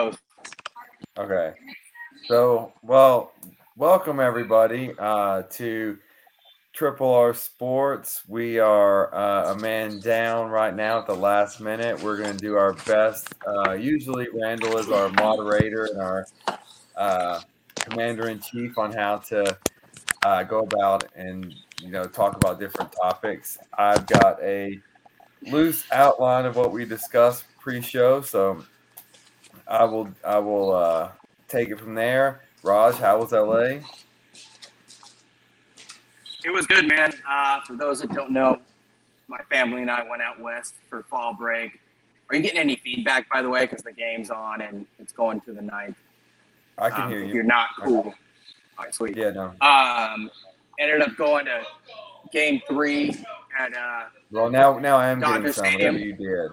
host. Okay. So, well, welcome everybody uh, to Triple R Sports. We are uh, a man down right now at the last minute. We're going to do our best. Uh, usually, Randall is our moderator and our uh, commander in chief on how to uh, go about and you know talk about different topics. I've got a loose outline of what we discussed pre-show, so I will I will uh, take it from there. Raj, how was LA? It was good, man. Uh, for those that don't know, my family and I went out west for fall break. Are you getting any feedback, by the way? Because the game's on and it's going to the ninth. I can Um, hear you. You're not cool. All right, sweet. Yeah, no. Um, ended up going to game three at uh, Well, now now I am getting Dodger some. Stadium. Whatever you did.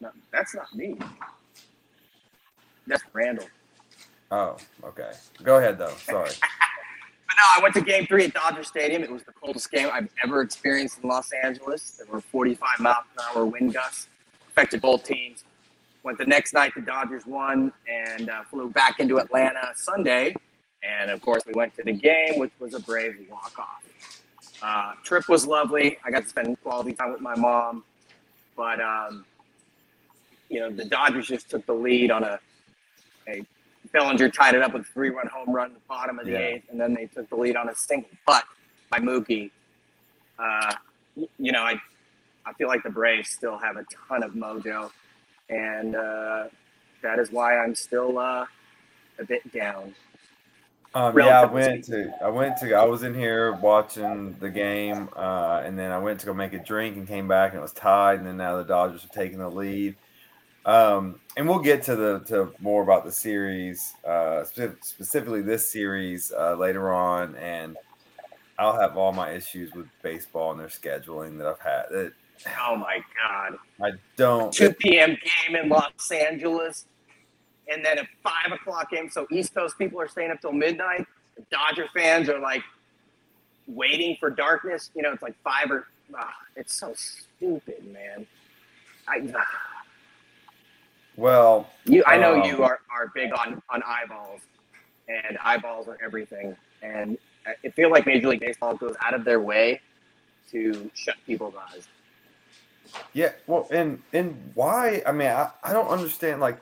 no, that's not me. That's Randall. Oh, okay. Go ahead though. Sorry. But no, I went to game three at Dodger Stadium. It was the coldest game I've ever experienced in Los Angeles. There were 45 mile per hour wind gusts, affected both teams. Went the next night, the Dodgers won, and uh, flew back into Atlanta Sunday. And of course, we went to the game, which was a brave walk off. Uh, trip was lovely. I got to spend quality time with my mom, but um, you know the Dodgers just took the lead on a a Bellinger tied it up with a three run home run at the bottom of the Yeah. eighth, and then they took the lead on a single. But by Mookie, uh, you know, I I feel like the Braves still have a ton of mojo, and uh, that is why I'm still uh, a bit down. Um, yeah, I went to I went to I was in here watching the game, uh, and then I went to go make a drink and came back and it was tied, and then now the Dodgers are taking the lead. Um, and we'll get to the to more about the series, uh, spe- specifically this series uh, later on, and I'll have all my issues with baseball and their scheduling that I've had. That Oh my God! I don't. 2 p.m. game in Los Angeles, and then a five o'clock game. So East Coast people are staying up till midnight. The Dodger fans are like waiting for darkness. You know, it's like five or. ah, it's so stupid, man. I, ah. Well, You, I know Um, you are, are big on, on eyeballs, and eyeballs are everything. And I feel like Major League Baseball goes out of their way to shut people's eyes. Yeah, well, and and why? I mean, I, I don't understand. Like,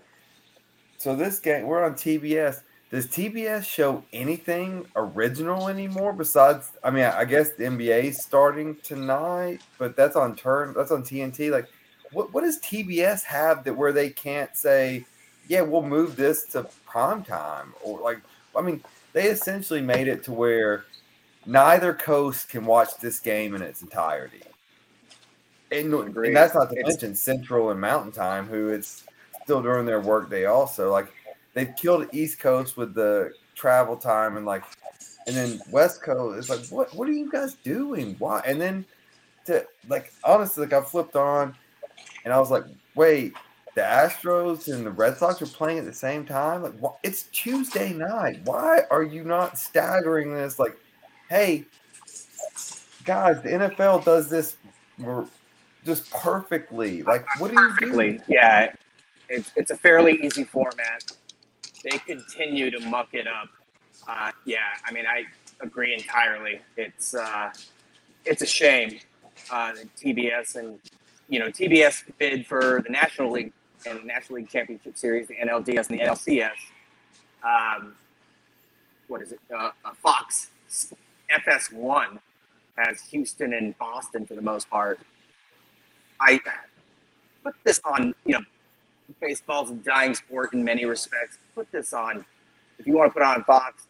so this game, we're on TBS. Does TBS show anything original anymore? Besides, I mean, I guess the NBA's starting tonight, but that's on turn. That's on TNT. Like, what what does TBS have that where they can't say, yeah, we'll move this to prime time or like? I mean, they essentially made it to where neither coast can watch this game in its entirety. And, and that's not to It's- mention Central and Mountain Time, who it's still during their workday also. Like they've killed East Coast with the travel time and like and then West Coast is like, what what are you guys doing? Why? And then to like honestly, like I flipped on and I was like, wait, the Astros and the Red Sox are playing at the same time? Like wh- it's Tuesday night. Why are you not staggering this? Like, hey, guys, the NFL does this just perfectly. Like, what are you doing? Yeah, it's, it's a fairly easy format. They continue to muck it up. Uh, yeah, I mean, I agree entirely. It's uh, it's a shame uh, TBS and you know TBS bid for the National League and the National League Championship Series, the NLDS and the NLCS. Um, what is it? Uh, uh, Fox FS1 has Houston and Boston for the most part. I put this on, you know, baseball's a dying sport in many respects. Put this on. If you want to put on Fox,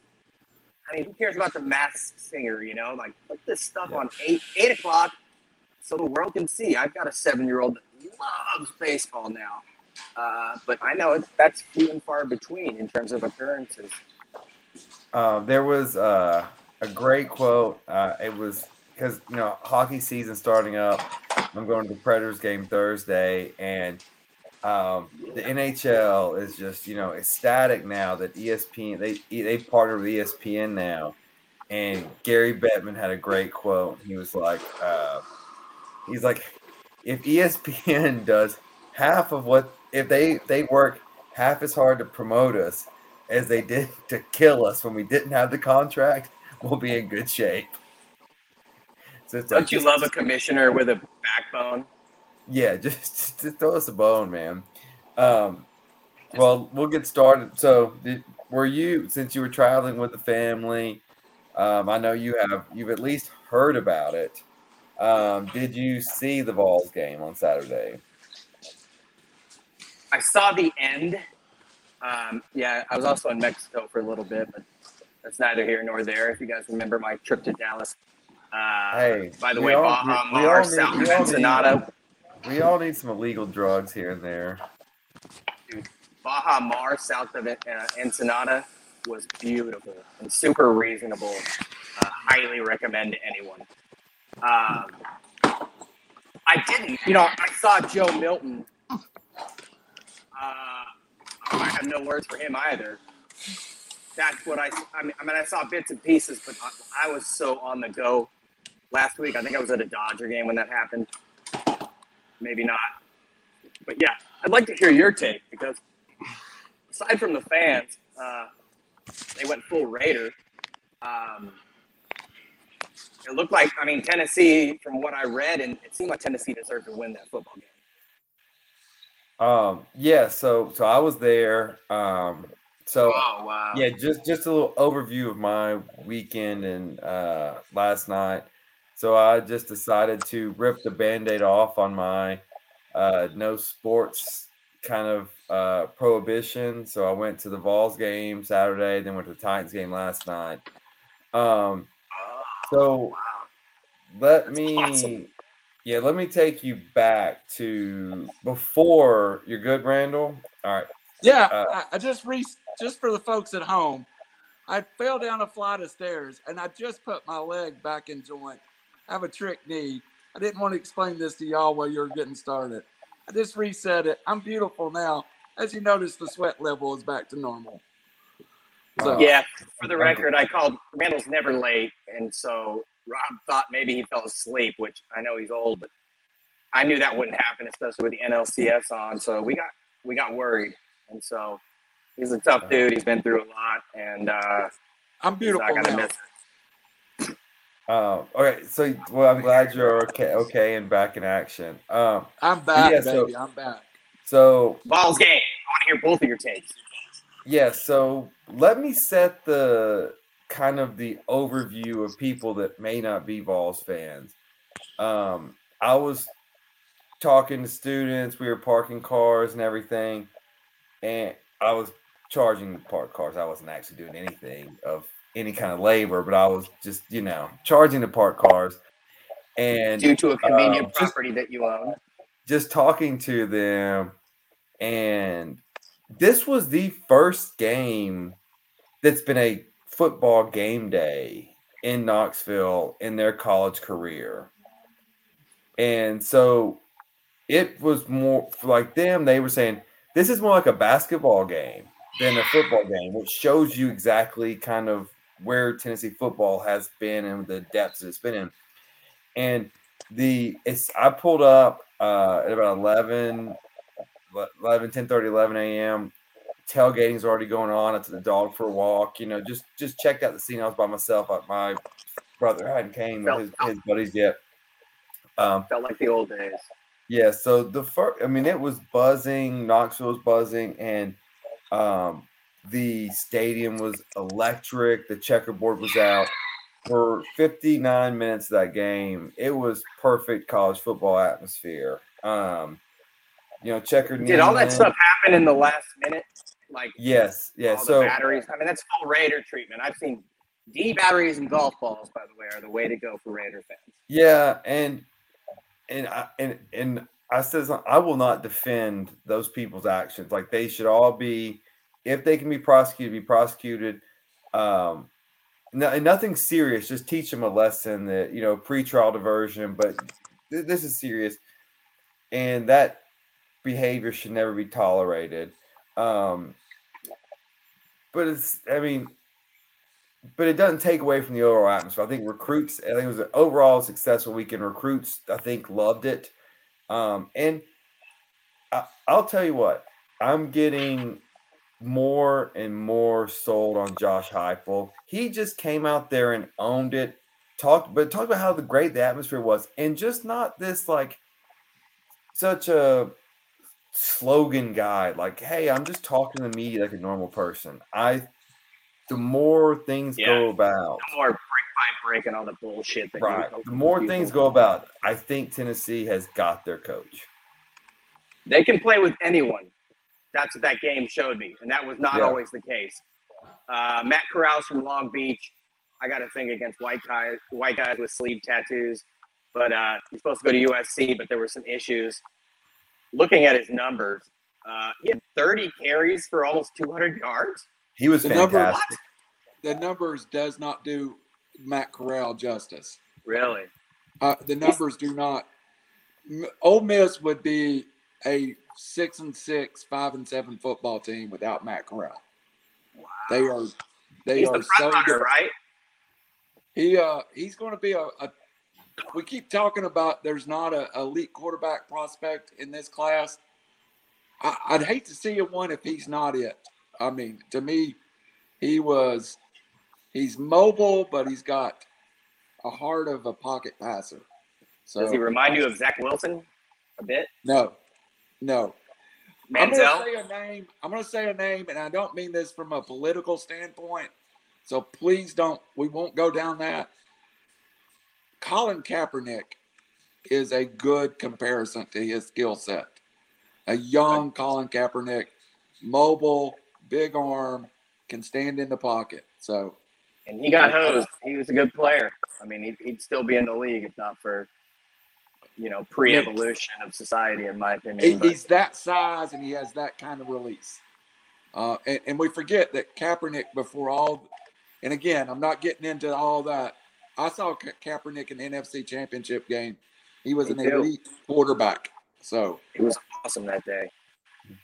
I mean, who cares about the masked singer, you know? Like, put this stuff Yeah. on 8, 8 o'clock so the world can see. I've got a seven year old that loves baseball now. Uh, but I know it, that's few and far between in terms of appearances. Uh, there was uh, a great quote. Uh, it was because you know hockey season starting up. I'm going to the Predators game Thursday, and um, the NHL is just you know ecstatic now that ESPN they they partnered with ESPN now. And Gary Bettman had a great quote. He was like, uh, he's like, if ESPN does half of what if they they work half as hard to promote us as they did to kill us when we didn't have the contract, we'll be in good shape. So Don't like, you love a commissioner with a backbone? Yeah, just, just throw us a bone, man. Um, well, we'll get started. So, did, were you since you were traveling with the family? Um, I know you have. You've at least heard about it. Um, did you see the Vols game on Saturday? I saw the end. Um, yeah, I was also in Mexico for a little bit, but that's neither here nor there. If you guys remember my trip to Dallas. Uh, hey, by the way, all, Baja Mar, South of Ensenada. We all need some illegal drugs here and there. Dude, Baja Mar, south of uh, Ensenada, was beautiful and super reasonable. Uh, highly recommend to anyone. Um, I didn't, you know, I saw Joe Milton. Uh, I have no words for him either. That's what I, I mean, I mean, I saw bits and pieces, but I, I was so on the go last week. I think I was at a Dodger game when that happened. Maybe not. But yeah, I'd like to hear your take because aside from the fans, uh, they went full Raider. Um, it looked like, I mean, Tennessee, from what I read, and it seemed like Tennessee deserved to win that football game. Um, yeah, so so I was there. Um, so oh, wow. yeah, just just a little overview of my weekend and uh, last night. So I just decided to rip the band-aid off on my uh, no sports kind of uh, prohibition. So I went to the Vols game Saturday, then went to the Titans game last night. Um, so let That's me, awesome. yeah, let me take you back to before you're good, Randall. All right. Yeah, uh, I, just re just for the folks at home, I fell down a flight of stairs and I just put my leg back in joint. I have a trick knee. I didn't want to explain this to y'all while you were getting started. I just reset it. I'm beautiful now. As you notice, the sweat level is back to normal. So, yeah, for the record, I called Randall's never late, and so Rob thought maybe he fell asleep, which I know he's old, but I knew that wouldn't happen, especially with the NLCS on. So we got we got worried, and so he's a tough dude. He's been through a lot, and uh, I'm beautiful not gonna now. miss it. Uh, okay, so well, I'm glad you're okay, okay, and back in action. Um, I'm back, yeah, baby. So, I'm back. So Vols game. I want to hear both of your takes. Yeah, so let me set the kind of the overview of people that may not be Vols fans. Um, I was talking to students, we were parking cars and everything, and I was charging park cars. I wasn't actually doing anything of any kind of labor, but I was just, you know, charging the park cars. And due to a convenient uh, property that you own. Just talking to them, and this was the first game that's been a football game day in Knoxville in their college career. And so it was more like them, they were saying, this is more like a basketball game than a football game, which shows you exactly kind of where Tennessee football has been and the depths it's been in. And the it's I pulled up uh, at about 11, 11 10 30, 11 a.m tailgating's already going on. I took the dog for a walk. You know, just just checked out the scene. I was by myself. My brother hadn't came with his, his buddies yet. Um, Felt like the old days. Yeah. So the first, I mean, it was buzzing. Knoxville was buzzing, and um, the stadium was electric. The checkerboard was out for 59 minutes of that game. It was perfect college football atmosphere. Um, you know, checkered. Did all that stuff happen in the last minute? like yes, yes. So batteries. I mean, that's full Raider treatment. I've seen D batteries and golf balls, by the way, are the way to go for Raider fans. Yeah, and and I, and and I says I will not defend those people's actions. Like they should all be, if they can be prosecuted, be prosecuted. Um, no, nothing serious. Just teach them a lesson that you know, pre-trial diversion. But th- this is serious, and that behavior should never be tolerated. Um, but it's, I mean, but it doesn't take away from the overall atmosphere. I think recruits, I think it was an overall successful weekend. Recruits, I think, loved it. Um, and I, I'll tell you what, I'm getting more and more sold on Josh Heupel. He just came out there and owned it. Talked, but talked about how the great the atmosphere was, and just not this like such a slogan guy. Like, hey, I'm just talking to me like a normal person. I, the more things Yeah. go about, No more break by break and all the bullshit. That right, the more things go about, I think Tennessee has got their coach. They can play with anyone. That's what that game showed me, and that was not Yeah. always the case. Uh, Matt Corral's from Long Beach. I got to think against white guys, white guys with sleeve tattoos. But uh, he's supposed to go to USC, but there were some issues. Looking at his numbers, uh, he had 30 carries for almost 200 yards. He was The number- fantastic. The numbers does not do Matt Corral justice. Really? Uh, the numbers do not. M- Ole Miss would be a six and six, five and seven football team without Matt Corral. They are. They He's are the so runner, good. right? He uh he's going to be a, a. We keep talking about there's not a elite quarterback prospect in this class. I, I'd hate to see a one if he's not it. I mean, to me, he was. He's mobile, but he's got a heart of a pocket passer. So Does he remind you of Zach Wilson a bit? no, no. I'm going to say a name. I'm going to say a name, and I don't mean this from a political standpoint. So please don't. We won't go down that. Colin Kaepernick is a good comparison to his skill set. A young Colin Kaepernick, mobile, big arm, can stand in the pocket. So and he got hosed. He was a good player. I mean, he'd, he'd still be in the league if not for, you know, pre-evolution of society, in my opinion. he, he's that size and he has that kind of release. Uh, and, and we forget that Kaepernick before all, and again, I'm not getting into all that. I saw Ka- Kaepernick in the NFC Championship game. He was Me an too. elite quarterback. So, he was awesome that day.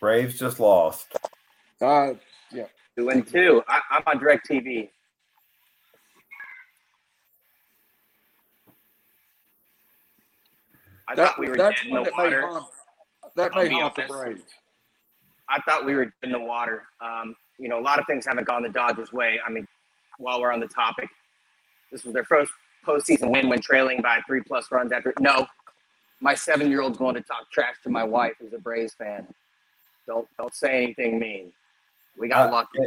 Braves just lost. uh, Two and two. I, I'm on Direct TV. I that, thought we were that's in one the that may water. haunt, that I'll may be haunt the honest. Braves. I thought we were in the water. Um, you know, a lot of things haven't gone the Dodgers' way. I mean, while we're on the topic, this was their first postseason win when trailing by three plus runs after. No, my seven-year-old's going to talk trash to my wife, who's a Braves fan. Don't don't say anything mean. We got Uh, lucky.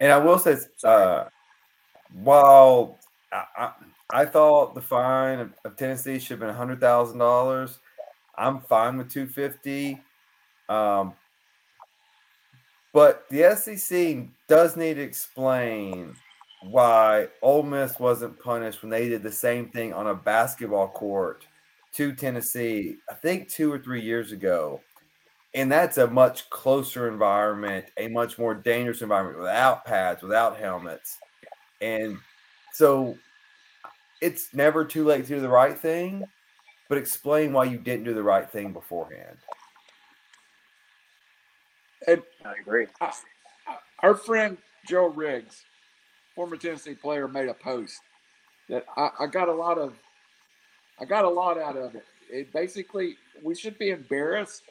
And I will say, uh, while I, I, I thought the fine of, of Tennessee should have been hundred thousand dollars, I'm fine with two fifty. Um, but the SEC does need to explain why Ole Miss wasn't punished when they did the same thing on a basketball court to Tennessee. I think two or three years ago and that's a much closer environment, a much more dangerous environment without pads, without helmets. And so it's never too late to do the right thing, but explain why you didn't do the right thing beforehand. And I agree. our friend Joe Riggs, former Tennessee player, made a post that I, I got a lot of I got a lot out of it. It basically we should be embarrassed,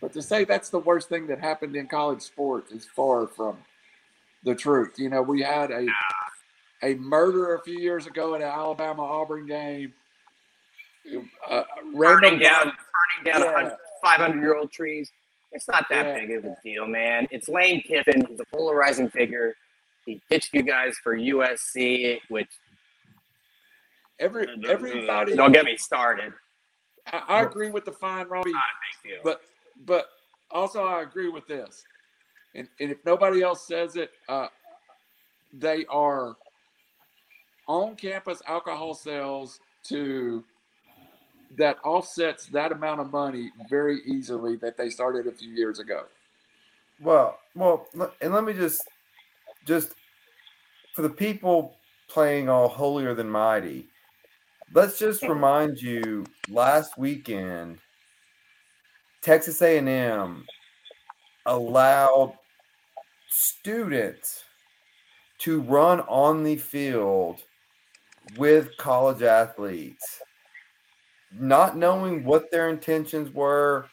but to say that's the worst thing that happened in college sports is far from the truth. You know, we had a a murder a few years ago at an Alabama Auburn game. Uh, Burning down, burning down Yeah. 500 year old trees. It's not that Yeah. big of a deal, man. It's Lane Kiffin. He's a polarizing figure. He ditched you guys for USC, which every everybody. don't get me started. I, I agree with the fine, Robbie. Not a big. But but also I agree with this, and, and if nobody else says it, uh, they are on campus alcohol sales to that offsets that amount of money very easily that they started a few years ago. Well, well, and let me just, just for the people playing all holier than mighty, let's just remind you. Last weekend, Texas A&M allowed students to run on the field with college athletes, not knowing what their intentions were.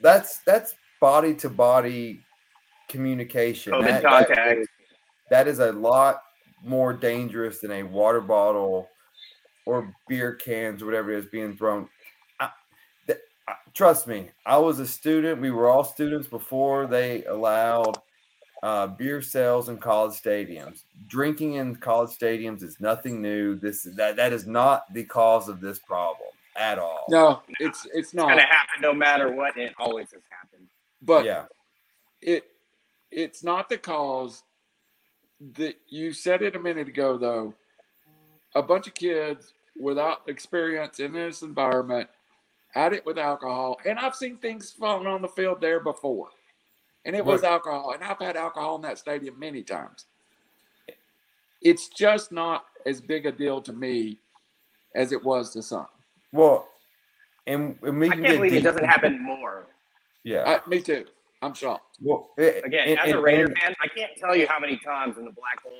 That's that's body to body communication. COVID That- contact. that is- that is a lot more dangerous than a water bottle or beer cans or whatever it is being thrown. I, th- I- trust me, I was a student. We were all students before they allowed uh, beer sales in college stadiums. Drinking in college stadiums is nothing new. This that that is not the cause of this problem at all. No, it's it's It's gonna happen no matter what. It always has happened. But yeah, it it's not the cause that you said it a minute ago though. A bunch of kids without experience in this environment had it with alcohol and i've seen things falling on the field there before. And it was Look. alcohol and i've had alcohol in that stadium many times. It's just not as big a deal to me as it was to some. Well, and, and we I can can't get believe it doesn't happen more. Yeah, I, me too i'm shocked well, it- Again, and- as a Raider and- fan, I can't tell you how many times in the black hole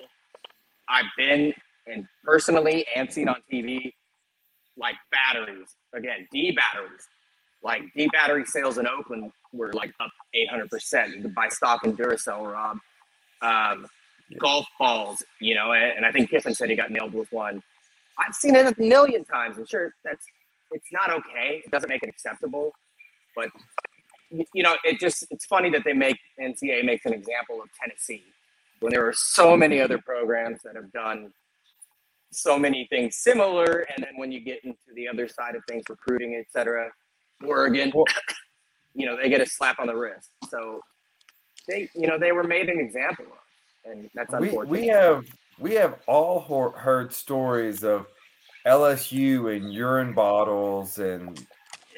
I've been and personally and seen on TV, like batteries. Again, D batteries. Like D battery sales in Oakland were like up 800%. You could buy stock in Duracell, Rob. Um, golf balls, you know, and, and I think Kiffin said he got nailed with one. I've seen it a million times. I'm sure that's it's not okay. It doesn't make it acceptable, but y- you know, it just it's funny that they make NCAA makes an example of Tennessee when there are so many other programs that have done so many things similar, and then when you get into the other side of things, recruiting, etc., Oregon, you know, they get a slap on the wrist. So they, you know, they were made an example of, and that's unfortunate. we we have we have all heard stories of LSU and urine bottles and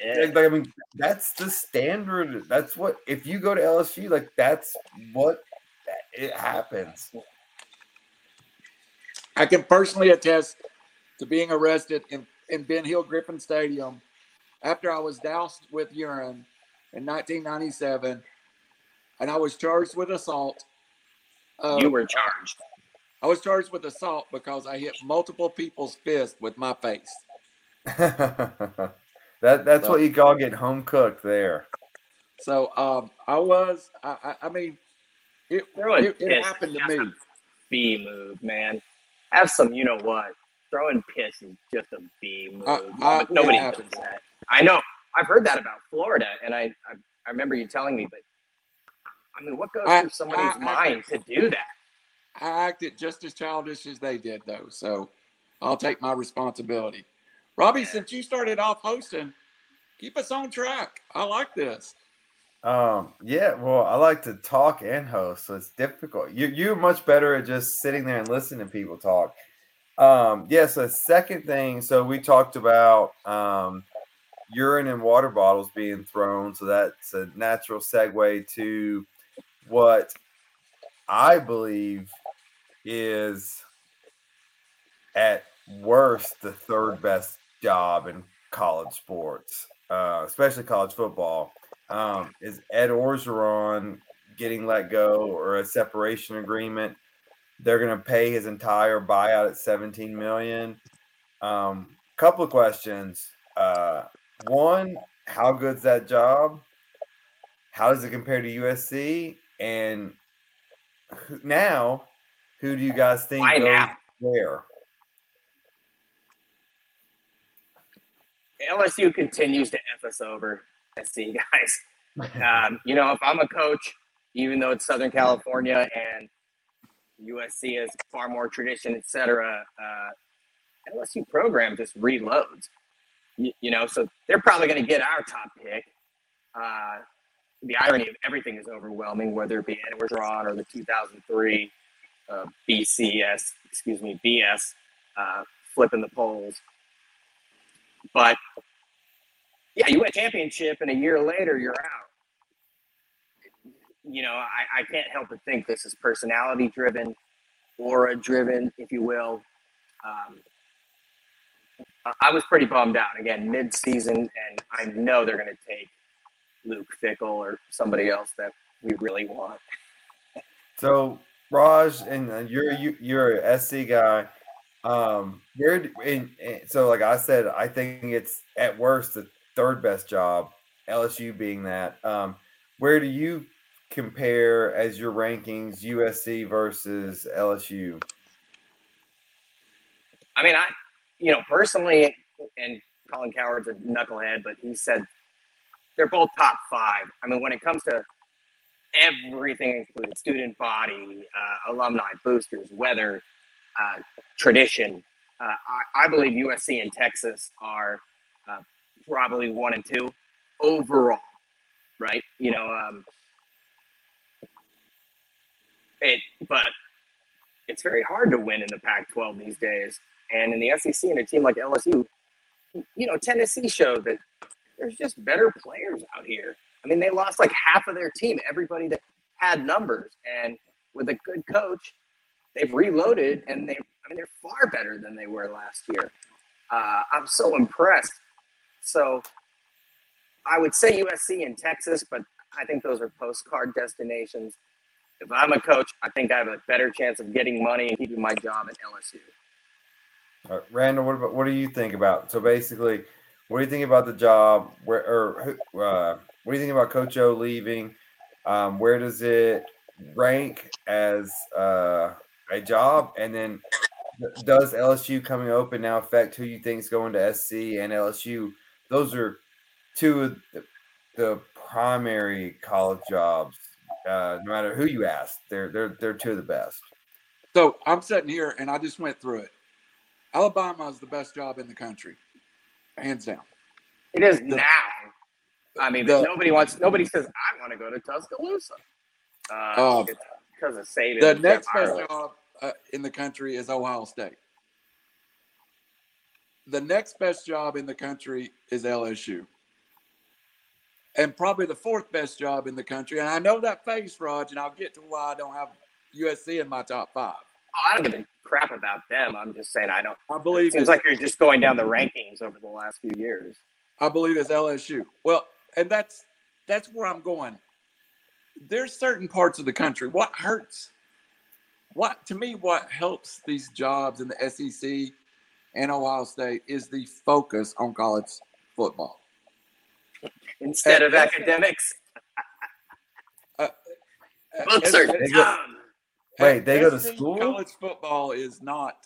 Yeah. like, I mean that's the standard. That's what if you go to LSU like that's what it happens. I can personally attest to being arrested in, in Ben Hill Griffin Stadium after I was doused with urine in 1997, and I was charged with assault. Uh, you were charged. I was charged with assault because I hit multiple people's fists with my face. that that's what you call getting home cooked there. So um, I was, I, I, I mean, it, Throwing it, it happened to me. just a B move, man. Have some, you know what? Throwing piss is just a B move. Uh, uh, it Nobody does that. I know. I've heard that about Florida, and I, I, I remember you telling me, but I mean, what goes I- through somebody's I- I- mind to do that? I acted just as childish as they did, though. So I'll take my responsibility. Robbie, since you started off hosting, keep us on track. I like this. Um, yeah, well, I like to talk and host, so it's difficult. You you're much better at just sitting there and listening to people talk. Um, yes, the second thing, so we talked about um urine and water bottles being thrown, so that's a natural segue to what I believe is at worst the third best job in college sports, uh, especially college football um, is Ed Orgeron getting let go or a separation agreement. They're going to pay his entire buyout at 17 million. Um, couple of questions. Uh, one, how good's that job? How does it compare to USC? And now, who do you guys think Why goes now? there? LSU continues to F us over, SC guys. Um, you know, if I'm a coach, even though it's Southern California and USC has far more tradition, et cetera, uh, LSU program just reloads. You, you know, so they're probably going to get our top pick. Uh, the irony of everything is overwhelming, whether it be Ed Orgeron or the 2003 uh, BCS, excuse me, BS, uh, flipping the polls. But yeah, you win a championship, and a year later, you're out. You know, I, I can't help but think this is personality driven, aura driven, if you will. Um, I- I was pretty bummed out again mid season, and I know they're going to take Luke Fickell or somebody else that we really want. So Raj, and uh, you're you, you're a SC guy. Um, where and, and so like I said, I think it's at worst the third best job. LSU being that. Um, where do you compare as your rankings USC versus LSU? I mean, I, you know, personally, and Colin Cowherd's a knucklehead, but he said they're both top five. I mean, when it comes to everything included student body, uh, alumni, boosters, weather, uh, tradition, uh, I, I, believe USC and Texas are uh, probably one and two overall, right? You know, um, it, but it's very hard to win in the Pac 12 these days. And in the SEC and a team like LSU, you know, Tennessee showed that there's just better players out here. I mean, they lost like half of their team, everybody that had numbers. And with a good coach, they've reloaded and they, I mean, they're far better than they were last year. Uh, I'm so impressed. So I would say USC and Texas, but I think those are postcard destinations. If I'm a coach, I think I have a better chance of getting money and keeping my job at LSU. Randall, what about what do you think about? So basically, what do you think about the job? Where or uh, what do you think about Coach O leaving? Um, where does it rank as uh, a job? And then does LSU coming open now affect who you think is going to SC and LSU? Those are two of the, the primary college jobs. Uh, no matter who you ask, they're they're they're two of the best. So I'm sitting here and I just went through it. Alabama is the best job in the country, hands down. It is the, now. I mean, the, nobody wants. Nobody says I want to go to Tuscaloosa. Uh, because of Saban. The next best job uh, in the country is Ohio State. The next best job in the country is LSU. And probably the fourth best job in the country. And I know that face, Raj, and I'll get to why I don't have USC in my top five. Oh, I don't give a crap about them. I'm just saying I don't. I believe it seems like you're just going down the rankings over the last few years. I believe it's LSU. Well, and that's that's where I'm going. There's certain parts of the country. What hurts? What to me? What helps these jobs in the SEC and Ohio State is the focus on college football instead and of academics. Uh, Books are dumb. Wait, they go to school? College football is not.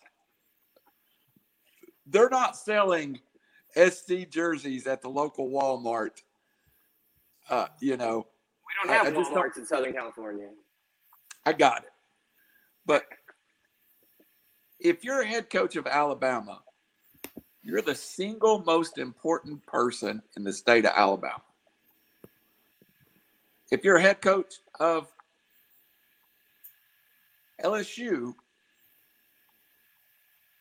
They're not selling SC jerseys at the local Walmart. Uh, you know, we don't have I, I Walmarts in Southern California. I got it, but if you're a head coach of Alabama, you're the single most important person in the state of Alabama. If you're a head coach of LSU,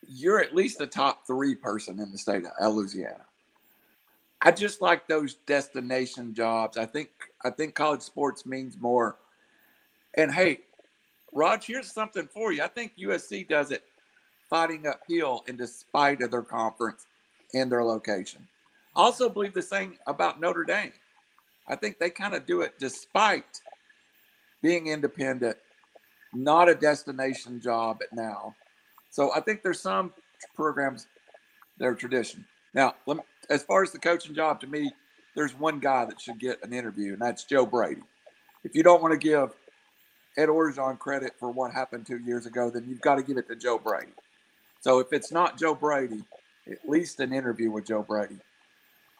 you're at least the top three person in the state of Louisiana. I just like those destination jobs. I think I think college sports means more. And hey, Raj, here's something for you. I think USC does it fighting uphill in despite of their conference and their location. I Also believe the same about Notre Dame. I think they kind of do it despite being independent not a destination job at now. So I think there's some programs that are tradition. Now, me, as far as the coaching job, to me, there's one guy that should get an interview, and that's Joe Brady. If you don't want to give Ed Orgeron credit for what happened two years ago, then you've got to give it to Joe Brady. So if it's not Joe Brady, at least an interview with Joe Brady.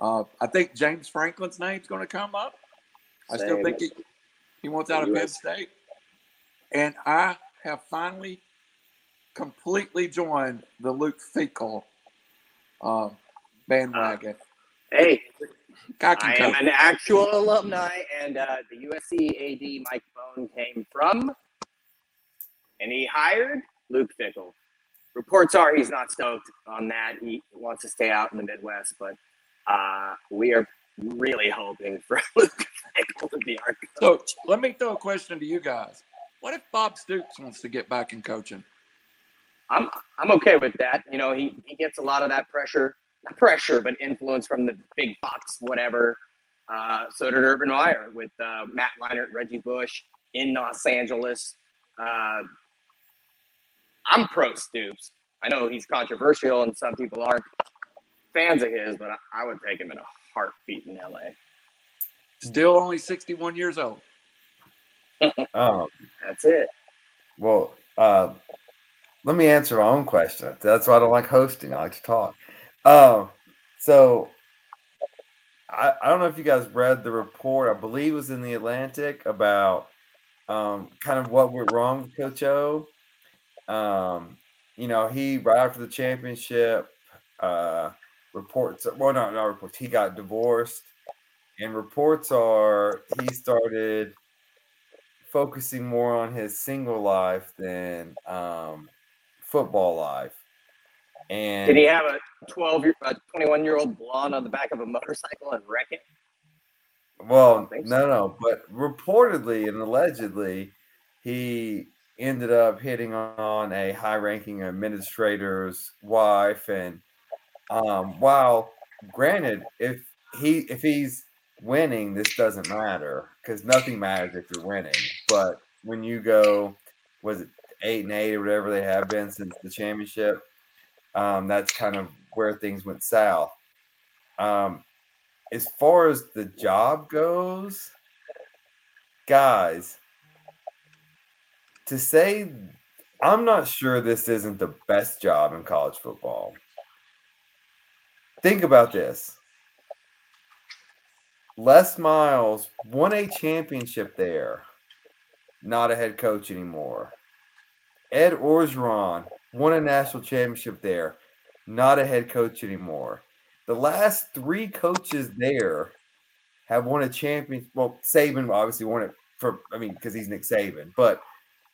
Uh, I think James Franklin's name's going to come up. I still think he, he wants out of Penn State. And I have finally completely joined the Luke Fickell uh, bandwagon. Uh, hey, I am an actual alumni, and uh, the USC AD Mike Bohn came from, and he hired Luke Fickell. Reports are he's not stoked on that. He wants to stay out in the Midwest, but uh, we are really hoping for Luke Fickell to be our coach. So let me throw a question to you guys. What if Bob Stoops wants to get back in coaching? I'm I'm okay with that. You know, he, he gets a lot of that pressure, not pressure, but influence from the big box, whatever. Uh, so did Urban Meyer with uh, Matt Leinart, Reggie Bush in Los Angeles. Uh, I'm pro Stoops. I know he's controversial and some people aren't fans of his, but I, I would take him in a heartbeat in LA. Still only 61 years old. um, That's it. well, uh, let me answer my own question. That's why I don't like hosting. I like to talk. Um, so I, I don't know if you guys read the report. I believe it was in the Atlantic about um, kind of what went wrong with Coach O. Um, you know, he right after the championship uh, reports. Well, not not reports. He got divorced, and reports are he started focusing more on his single life than um, football life. And Did he have a 12 year, a 21 year old blonde on the back of a motorcycle and wreck it? Well, don't no, no, but reportedly and allegedly, he ended up hitting on a high-ranking administrator's wife, and um, while granted, if he if he's winning, this doesn't matter because nothing matters if you're winning. But when you go, was it eight and eight or whatever they have been since the championship, um, that's kind of where things went south. Um, as far as the job goes, guys, to say I'm not sure this isn't the best job in college football. Think about this. Les Miles won a championship there, not a head coach anymore. Ed Orgeron won a national championship there, not a head coach anymore. The last three coaches there have won a championship. Well, Saban obviously won it for, I mean, because he's Nick Saban, but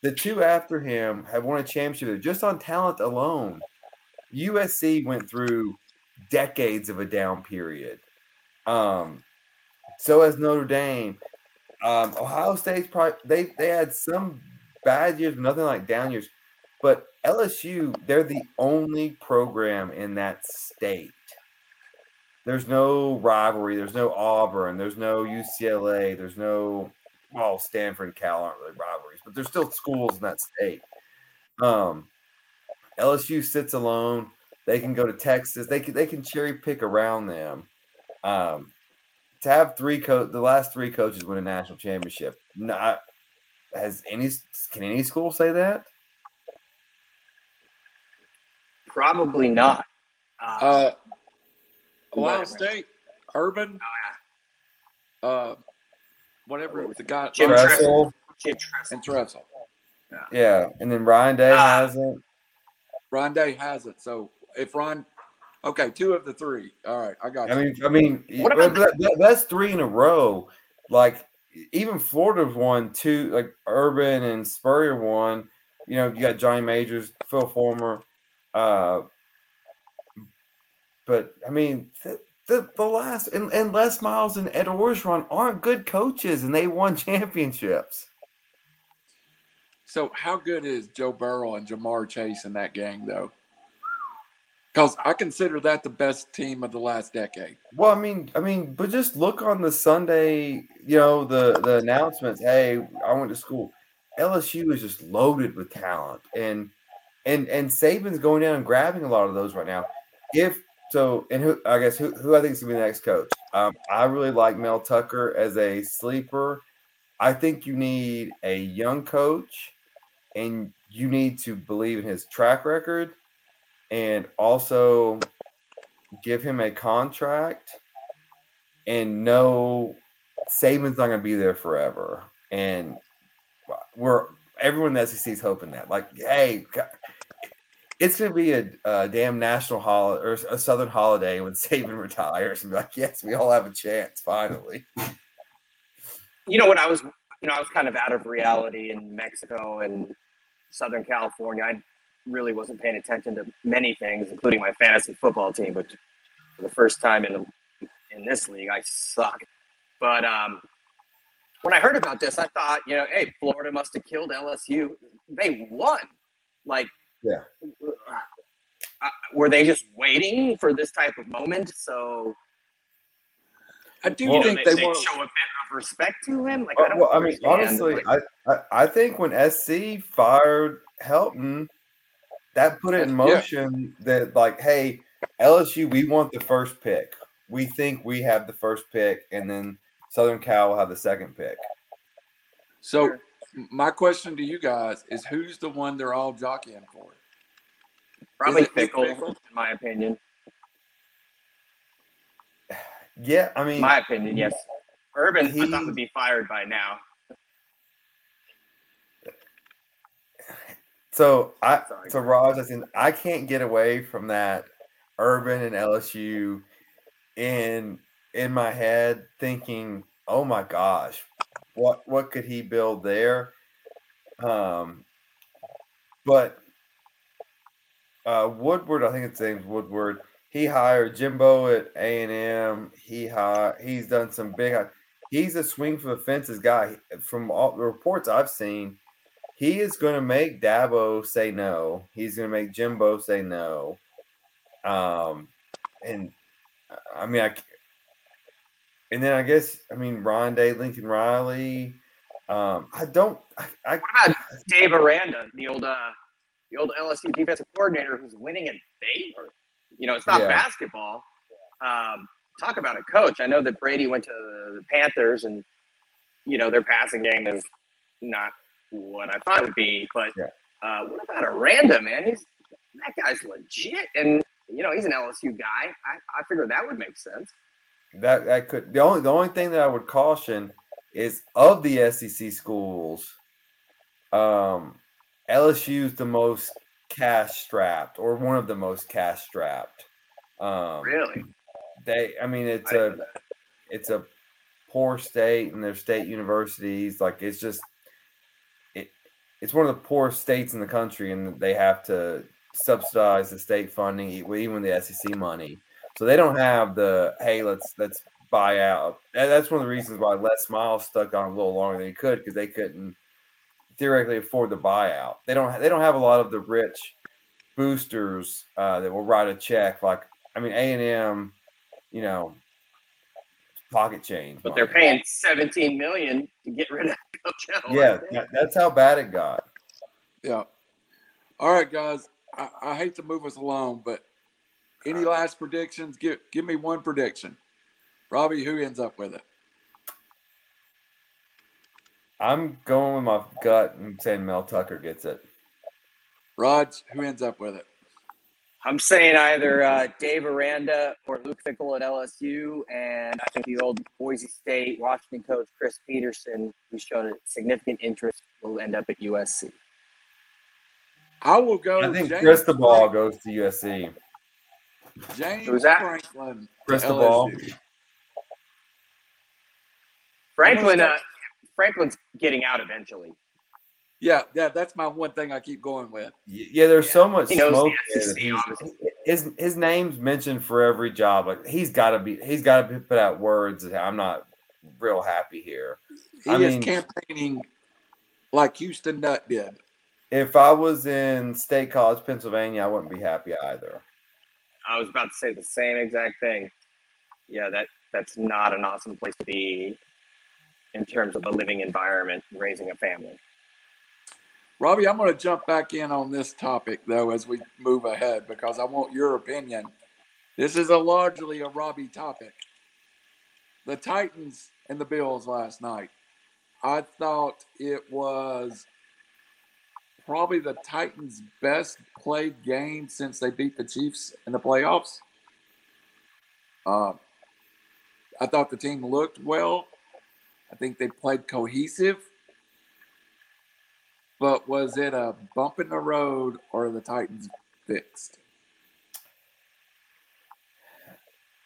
the two after him have won a championship just on talent alone. USC went through decades of a down period. Um, so has Notre Dame. Um, Ohio State's probably they they had some bad years, nothing like down years. But LSU, they're the only program in that state. There's no rivalry. There's no Auburn. There's no UCLA. There's no well, Stanford and Cal aren't really rivalries, but there's still schools in that state. Um, LSU sits alone. They can go to Texas. They can they can cherry pick around them. Um, to have three co- the last three coaches win a national championship. Not has any can any school say that? Probably not. Uh, Uh, Ohio Whatever. State, Urban, oh, uh, whatever the guy, Jim Tressel, yeah. Jim Tressel. and Tressel. yeah, and then Ryan Day Ah. hasn't. Ron Day has it. So if Ron, okay, two of the three. All right, I got you. I mean, I mean, What about- that- that- that's three in a row. Like even Florida's won two. Like Urban and Spurrier won. You know, you got Johnny Majors, Phil Fulmer. Uh, but I mean, the, the, the last and, and Les Miles and Ed Orgeron aren't good coaches, and they won championships. so how good is Joe Burrow and Ja'Marr Chase in that gang, though? Because I consider that the best team of the last decade. Well, I mean, I mean, but just look on the Sunday, you know, the the announcements. Hey, I went to school. LSU is just loaded with talent, and and and Saban's going down and grabbing a lot of those right now. If so, and who I guess who who I think is gonna be the next coach. Um, I really like Mel Tucker as a sleeper. I think you need a young coach, and you need to believe in his track record, and also give him a contract and know Saban's not to be there forever. And we're everyone in the SEC is hoping that, like, hey, it's to be a, a damn national holiday or a Southern holiday when Saban retires and be like, yes, we all have a chance finally. you know when I was you know I was kind of out of reality in Mexico and Southern California. I really wasn't paying attention to many things, including my fantasy football team, which for the first time in the, in this league I suck. But um, when I heard about this, I thought, you know, hey, Florida must have killed LSU. They won. Like, Yeah. uh, were they just waiting for this type of moment? So I do Well, think they, they, they want. show a bit of respect to him. Like, I don't well, I mean, honestly, Like, I, I I think when SC fired Helton, that put it in Yeah. motion that like, hey, LSU, we want the first pick. We think we have the first pick, and then Southern Cal will have the second pick. So My question to you guys is who's the one they're all jockeying for? Probably it Nick Fickell, Fickell? in my opinion. Yeah, I mean, My opinion, yes. Urban, I He- thought would be fired by now. so I Sorry. so Raj, I said I can't get away from that Urban and LSU in in my head thinking, oh my gosh, what what could he build there? Um, but uh, Woodward, I think it's name's Woodward. He hired Jimbo at A and M. He hi- he's done some big. He's a swing for the fences guy. From all the reports I've seen, he is going to make Dabo say no. He's going to make Jimbo say no. Um, and I mean, I, and then I guess I mean Ryan Day, Lincoln Riley. Um, I don't. I, I What about Dave Aranda, the old uh, the old LSU defensive coordinator who's winning at Baylor? You know, it's not Yeah. basketball. Um, talk about a coach. I know that Brady went to the Panthers, and you know their passing game is not what I thought it would be. But Yeah. uh, what about Aranda, man? He's that guy's legit, and you know he's an LSU guy. I, I figured that would make sense. That that could the only the only thing that I would caution is of the SEC schools, um, LSU is the most cash strapped or one of the most cash strapped. Um, Really, they, I mean, it's I a it's a poor state and their state universities like it's just it it's one of the poorest states in the country and they have to subsidize the state funding even the SEC money so they don't have the hey let's let's buy out and that's one of the reasons why Les Miles stuck on a little longer than he could because they couldn't theoretically afford the buyout they don't they don't have a lot of the rich boosters uh, that will write a check like I mean A and M you know pocket change. but they're paying 17 million to get rid of Coach Hill. Yeah, that- that's how bad it got. Yeah. All right, guys. I, I hate to move us along, but any last predictions? Give give me one prediction. Robbie, who ends up with it? I'm going with my gut and saying Mel Tucker gets it. Raj, who ends up with it? I'm saying either uh, Dave Aranda or Luke Fickell at LSU, and I think the old Boise State Washington coach Chris Petersen, who showed a significant interest, will end up at USC. I will go. I think James Cristobal goes to USC. Frank- James Who's that? Franklin. to Cristobal. LSU. Franklin, uh, Franklin's getting out eventually. Yeah, yeah, that's my one thing I keep going with. Yeah, there's so much He knows the smoke SEC, that he's- obviously. his his name's mentioned for every job. Like he's got to be, he's got to put out words I'm not real happy here. He I is mean- campaigning like Houston Nutt did. If I was in State College, Pennsylvania, I wouldn't be happy either. I was about to say the same exact thing. Yeah, that that's not an awesome place to be in terms of a living environment, raising a family. Robbie, I'm going to jump back in on this topic though as we move ahead because I want your opinion. This is a largely a Robbie topic. The Titans and the Bills last night. I thought it was probably the Titans' best played game since they beat the Chiefs in the playoffs. Uh, I thought the team looked well. I think they played cohesive. But was it a bump in the road or the Titans fixed?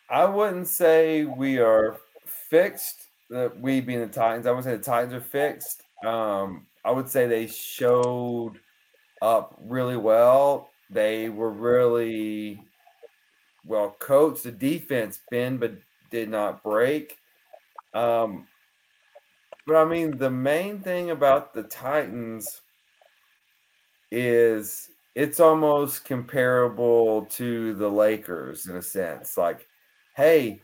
I wouldn't say we are fixed. That we being the Titans, I would say the Titans are fixed. Um, I would say they showed up really well. They were really well coached. The defense bend but did not break. Um, but I mean, the main thing about the Titans is it's almost comparable to the Lakers in a sense. Like, hey,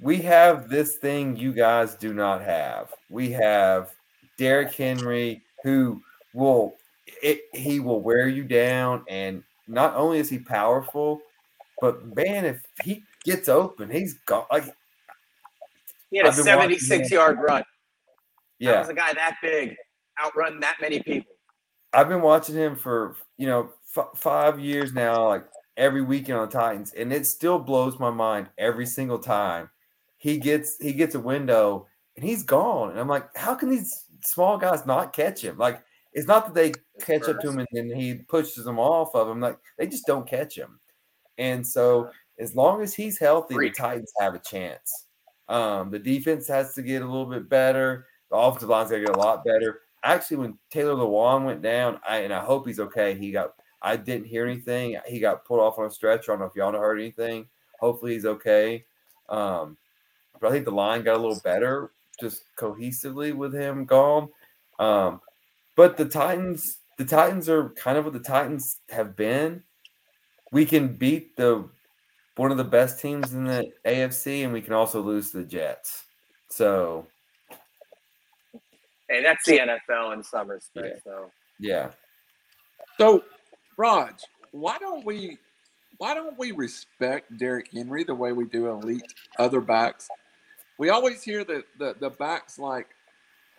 we have this thing you guys do not have. We have Derrick Henry who will it, he will wear you down and not only is he powerful, but man, if he gets open, he's got like He had a I've been watching 76 him. yard run. That yeah, was a guy that big outrun that many people. I've been watching him for you know f- five years now, like every weekend on the Titans, and it still blows my mind every single time he gets he gets a window and he's gone. And I'm like, how can these small guys not catch him? Like, it's not that they catch up to him and then he pushes them off of him. Like, they just don't catch him. And so, as long as he's healthy, the Titans have a chance. Um, the defense has to get a little bit better. The offensive line's to get a lot better. Actually, when Taylor Lewan went down, I, and I hope he's okay. He got, I didn't hear anything. He got pulled off on a stretcher. I don't know if y'all heard anything. Hopefully, he's okay. Um, but I think the line got a little better just cohesively with him gone. Um, but the Titans, the Titans are kind of what the Titans have been. We can beat the one of the best teams in the AFC, and we can also lose the Jets. So, hey, that's the NFL in some respects, yeah. though. Yeah. So, Raj, why don't we why don't we respect Derrick Henry the way we do elite other backs? We always hear the, the, the backs like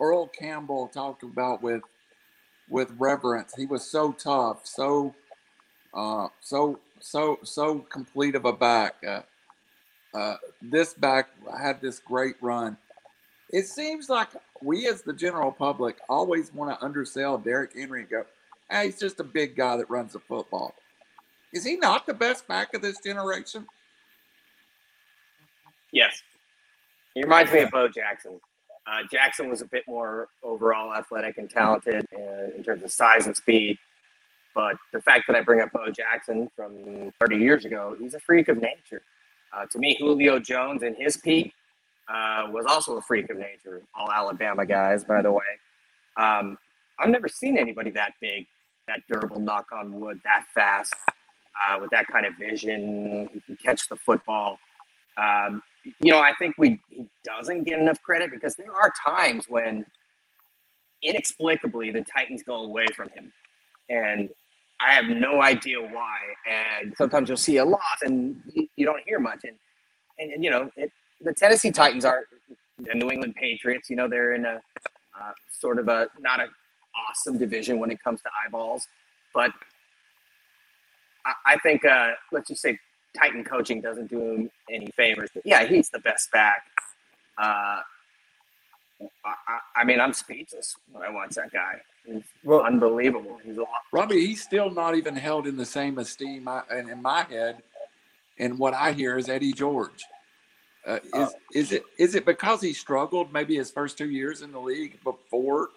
Earl Campbell talked about with with reverence. He was so tough, so uh, so so so complete of a back. Uh, uh, this back had this great run. It seems like we, as the general public, always want to undersell Derrick Henry and go, hey, he's just a big guy that runs the football. Is he not the best back of this generation? Yes. He reminds me of Bo Jackson. Uh, Jackson was a bit more overall athletic and talented uh, in terms of size and speed. But the fact that I bring up Bo Jackson from 30 years ago, he's a freak of nature. Uh, to me, Julio Jones in his peak uh, was also a freak of nature. All Alabama guys, by the way. Um, I've never seen anybody that big, that durable, knock on wood, that fast, uh, with that kind of vision. He can catch the football. Um, you know, I think we he doesn't get enough credit because there are times when inexplicably the Titans go away from him. And I have no idea why. And sometimes you'll see a loss and you, don't hear much. And, and, and you know, it, the Tennessee Titans are the New England Patriots. You know, they're in a uh, sort of a not a awesome division when it comes to eyeballs. But I, I think, uh, let's just say Titan coaching doesn't do him any favors. But yeah, he's the best back. Uh, I, I, mean, I'm speechless when I watch that guy. He's well, unbelievable. He's a lot. Robbie, he's still not even held in the same esteem I, and in my head. And what I hear is Eddie George. Uh, is uh, is it is it because he struggled maybe his first two years in the league before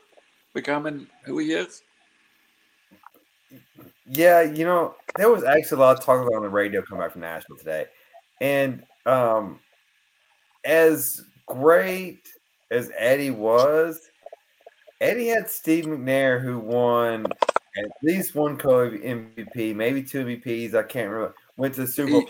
becoming who he is? Yeah, you know, there was actually a lot of talk about on the radio coming back from Nashville today. And um as great as Eddie was, Eddie had Steve McNair who won at least one co MVP, maybe two MVPs. I can't remember. Went to the Super Bowl.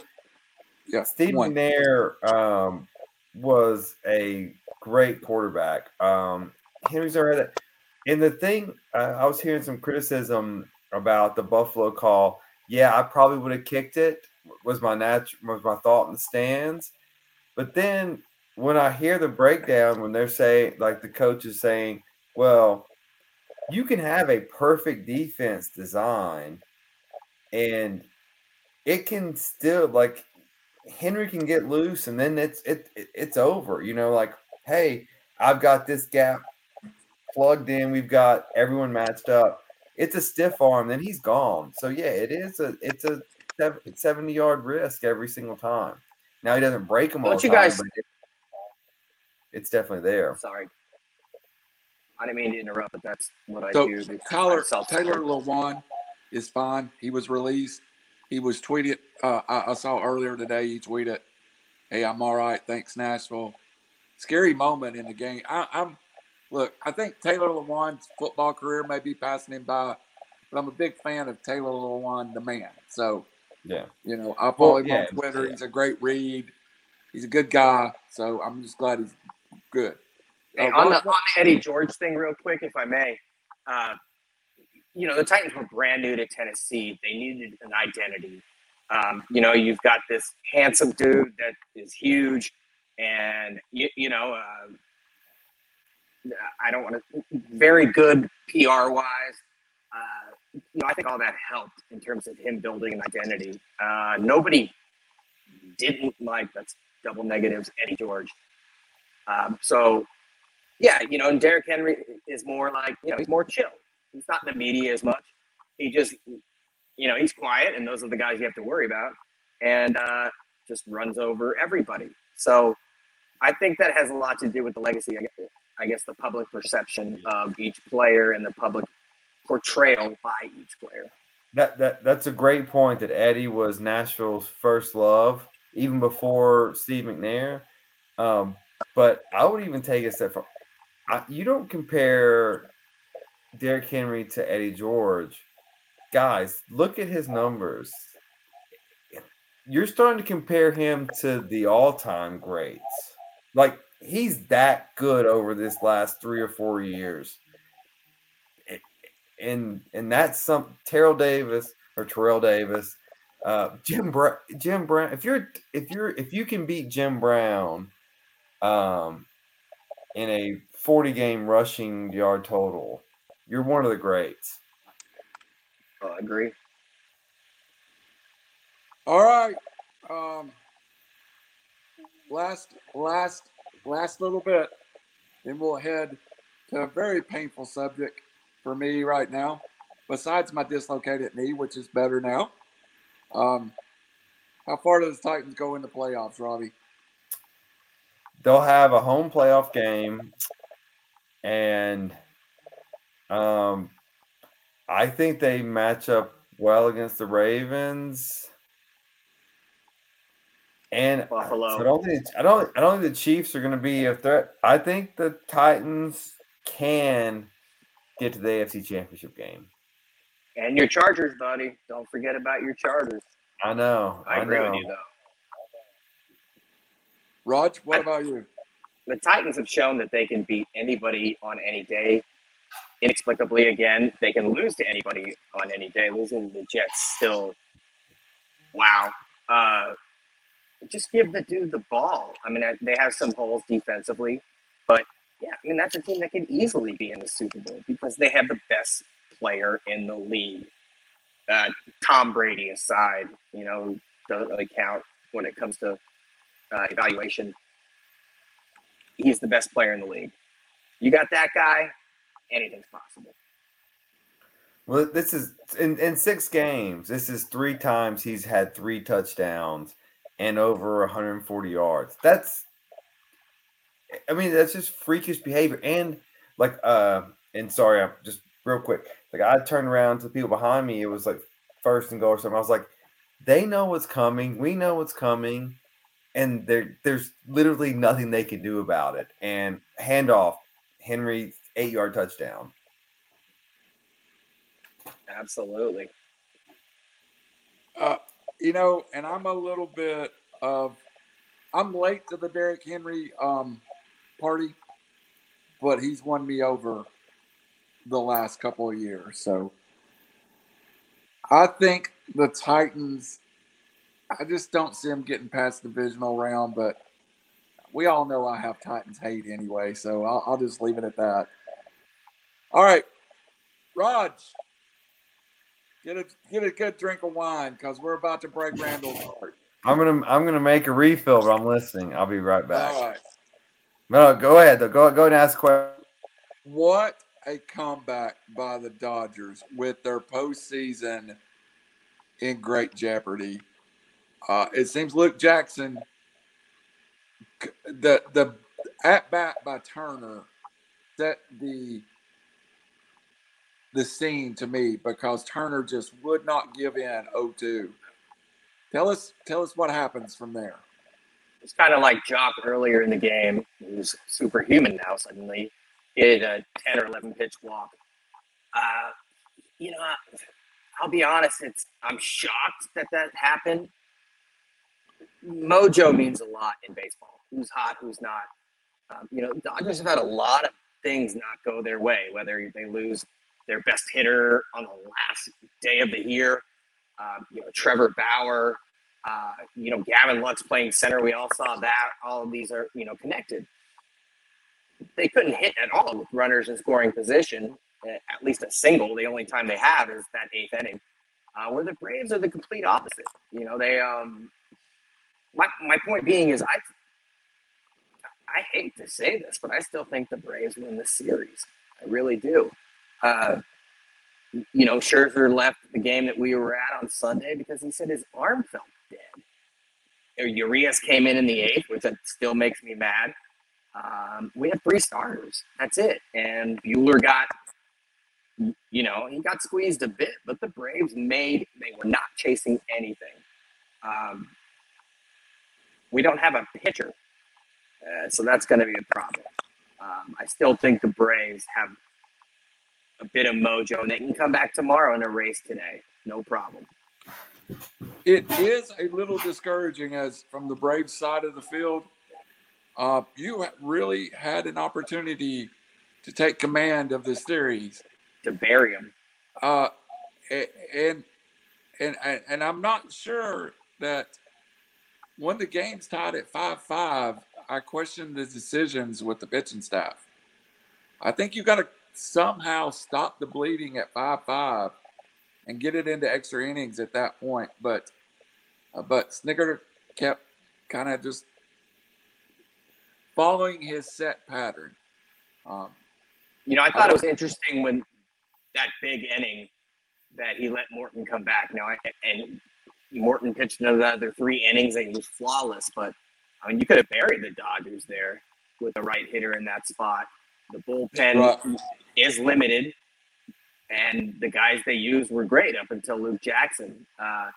Yeah, Steve one. McNair um, was a great quarterback. Um, Henry's already that. And the thing, uh, I was hearing some criticism about the Buffalo call. Yeah, I probably would have kicked it. Was my natural was my thought in the stands. But then when I hear the breakdown, when they're saying like the coach is saying, well, you can have a perfect defense design and it can still like Henry can get loose and then it's it, it it's over. You know, like, hey, I've got this gap plugged in, we've got everyone matched up it's a stiff arm, then he's gone. So yeah, it is a it's a 70 yard risk every single time. Now he doesn't break them all Don't the you time, guys, it's definitely there. Sorry. I didn't mean to interrupt, but that's what I so do. Tyler, Taylor Lewan is fine. He was released. He was tweeted. Uh, I, I, saw earlier today. He tweeted, "Hey, I'm all right. Thanks, Nashville." Scary moment in the game. I, I'm look, I think Taylor Lewan's football career may be passing him by, but I'm a big fan of Taylor Lewan, the man. So, yeah, you know, I follow well, him yeah, on Twitter. Yeah. He's a great read. He's a good guy. So I'm just glad he's good. Hey, uh, on, the, on, the, Eddie George thing, real quick, if I may. Uh, you know, the Titans were brand new to Tennessee. They needed an identity. Um, you know, you've got this handsome dude that is huge, and you, you know, uh, I don't want to, very good PR wise. Uh, you know, I think all that helped in terms of him building an identity. Uh, nobody didn't like that's double negatives Eddie George. Um, so yeah, you know, and Derrick Henry is more like you know he's more chill. He's not in the media as much. He just you know he's quiet, and those are the guys you have to worry about, and uh, just runs over everybody. So I think that has a lot to do with the legacy. I guess, the public perception of each player and the public portrayal by each player. That, that that's a great point. That Eddie was Nashville's first love, even before Steve McNair. Um, but I would even take a step further. You don't compare Derrick Henry to Eddie George. Guys, look at his numbers. You're starting to compare him to the all-time greats. Like he's that good over this last three or four years and and that's some Terrell Davis or Terrell Davis, uh, Jim Brown. Jim Brown. If you're if you're if you can beat Jim Brown, um, in a forty game rushing yard total, you're one of the greats. Oh, I agree. All right. Um, last last last little bit, then we'll head to a very painful subject for me right now, besides my dislocated knee, which is better now. Um, how far do the Titans go in the playoffs, Robbie? They'll have a home playoff game, and um, I think they match up well against the Ravens. And Buffalo. I don't think I don't I don't think the Chiefs are going to be a threat. I think the Titans can get to the AFC Championship game. And your Chargers, buddy. Don't forget about your Chargers. I know. I, I agree know. with you, though. Raj, what I- about you? The Titans have shown that they can beat anybody on any day. Inexplicably, again, they can lose to anybody on any day. Losing the Jets still, wow. Uh, just give the dude the ball. I mean, they have some holes defensively, but yeah, I mean that's a team that could easily be in the Super Bowl because they have the best player in the league. Uh, Tom Brady aside, you know, doesn't really count when it comes to uh, evaluation. He's the best player in the league. You got that guy, anything's possible. Well, this is in, in six games. This is three times he's had three touchdowns and over 140 yards. That's, I mean, that's just freakish behavior. And like, uh, and sorry, I'm just real quick. Like, I turned around to the people behind me. It was like first and goal or something. I was like, they know what's coming. We know what's coming. And there, there's literally nothing they can do about it. And handoff, Henry, eight yard touchdown. Absolutely. Uh, you know, and I'm a little bit of, I'm late to the Derrick Henry um, party, but he's won me over the last couple of years. So I think the Titans, I just don't see them getting past the divisional round, but we all know I have Titans hate anyway, so I'll, I'll just leave it at that. All right, Raj, get a get a good drink of wine because we're about to break Randall's heart. I'm gonna I'm gonna make a refill, but I'm listening. I'll be right back. All right, No, go ahead. Though. Go go and ask a question. what a comeback by the Dodgers with their postseason in great jeopardy. Uh, it seems Luke Jackson, the the at bat by Turner set the the scene to me because Turner just would not give in 0-2. Tell us tell us what happens from there. It's kind of like Joc earlier in the game, who's superhuman now suddenly. Did a 10 or 11 pitch walk. Uh, you know, I'll be honest, it's I'm shocked that that happened. Mojo means a lot in baseball. Who's hot, who's not. Um, you know, Dodgers have had a lot of things not go their way, whether they lose their best hitter on the last day of the year, um, you know, Trevor Bauer, uh, you know, Gavin Lux playing center. We all saw that. All of these are, you know, connected. They couldn't hit at all with runners in scoring position. at least a single. The only time they have is that eighth inning, uh, where the Braves are the complete opposite. You know, they. Um, my my point being is I. I hate to say this, but I still think the Braves win the series. I really do. Uh, you know, Scherzer left the game that we were at on Sunday because he said his arm felt dead. Urias came in in the eighth, which still makes me mad. Um, we had three starters. That's it. And Buehler got, you know, he got squeezed a bit, but the Braves made, they were not chasing anything. Um, we don't have a pitcher. Uh, so that's going to be a problem. Um, I still think the Braves have a bit of mojo and they can come back tomorrow in a race today. No problem. It is a little discouraging as from the Braves side of the field uh, you really had an opportunity to take command of the series. To bury him. Uh, and, and, and I'm not sure that when the game's tied at 5 5, I question the decisions with the pitching staff. I think you got to somehow stop the bleeding at 5 5 and get it into extra innings at that point. But uh, but Snitker kept kind of just following his set pattern. Um, you know, I thought I it was interesting when that big inning that he let Morton come back. Now, and Morton pitched another three innings and he was flawless. But I mean, you could have buried the Dodgers there with the right hitter in that spot. The bullpen right. Is limited, and the guys they used were great up until Luke Jackson, uh,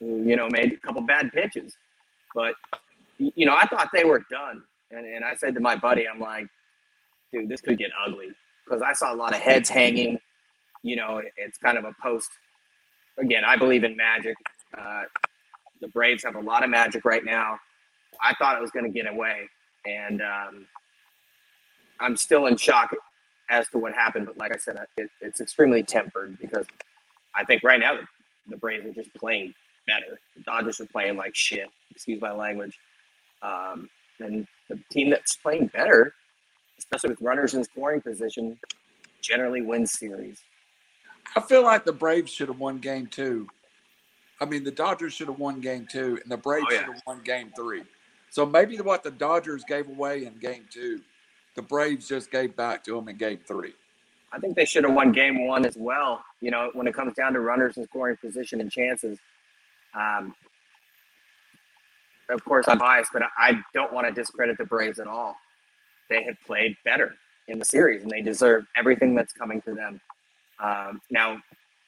who you know made a couple bad pitches. But you know, I thought they were done. And, and I said to my buddy, I'm like, dude, this could get ugly because I saw a lot of heads hanging. You know, it's kind of a post. Again, I believe in magic. Uh, the Braves have a lot of magic right now. I thought it was going to get away, and um, I'm still in shock as to what happened. But like I said, it, it's extremely tempered because I think right now the, the Braves are just playing better. The Dodgers are playing like shit. Excuse my language. Um, and the team that's playing better, especially with runners in scoring position, generally wins series. I feel like the Braves should have won game two. I mean, the Dodgers should have won game two, and the Braves oh, yeah. should have won game three. So maybe what the Dodgers gave away in game two, the Braves just gave back to them in game three. I think they should have won game one as well. You know, when it comes down to runners in scoring position and chances, um, of course, I'm biased, but I don't want to discredit the Braves at all. They have played better in the series, and they deserve everything that's coming to them. Um, now,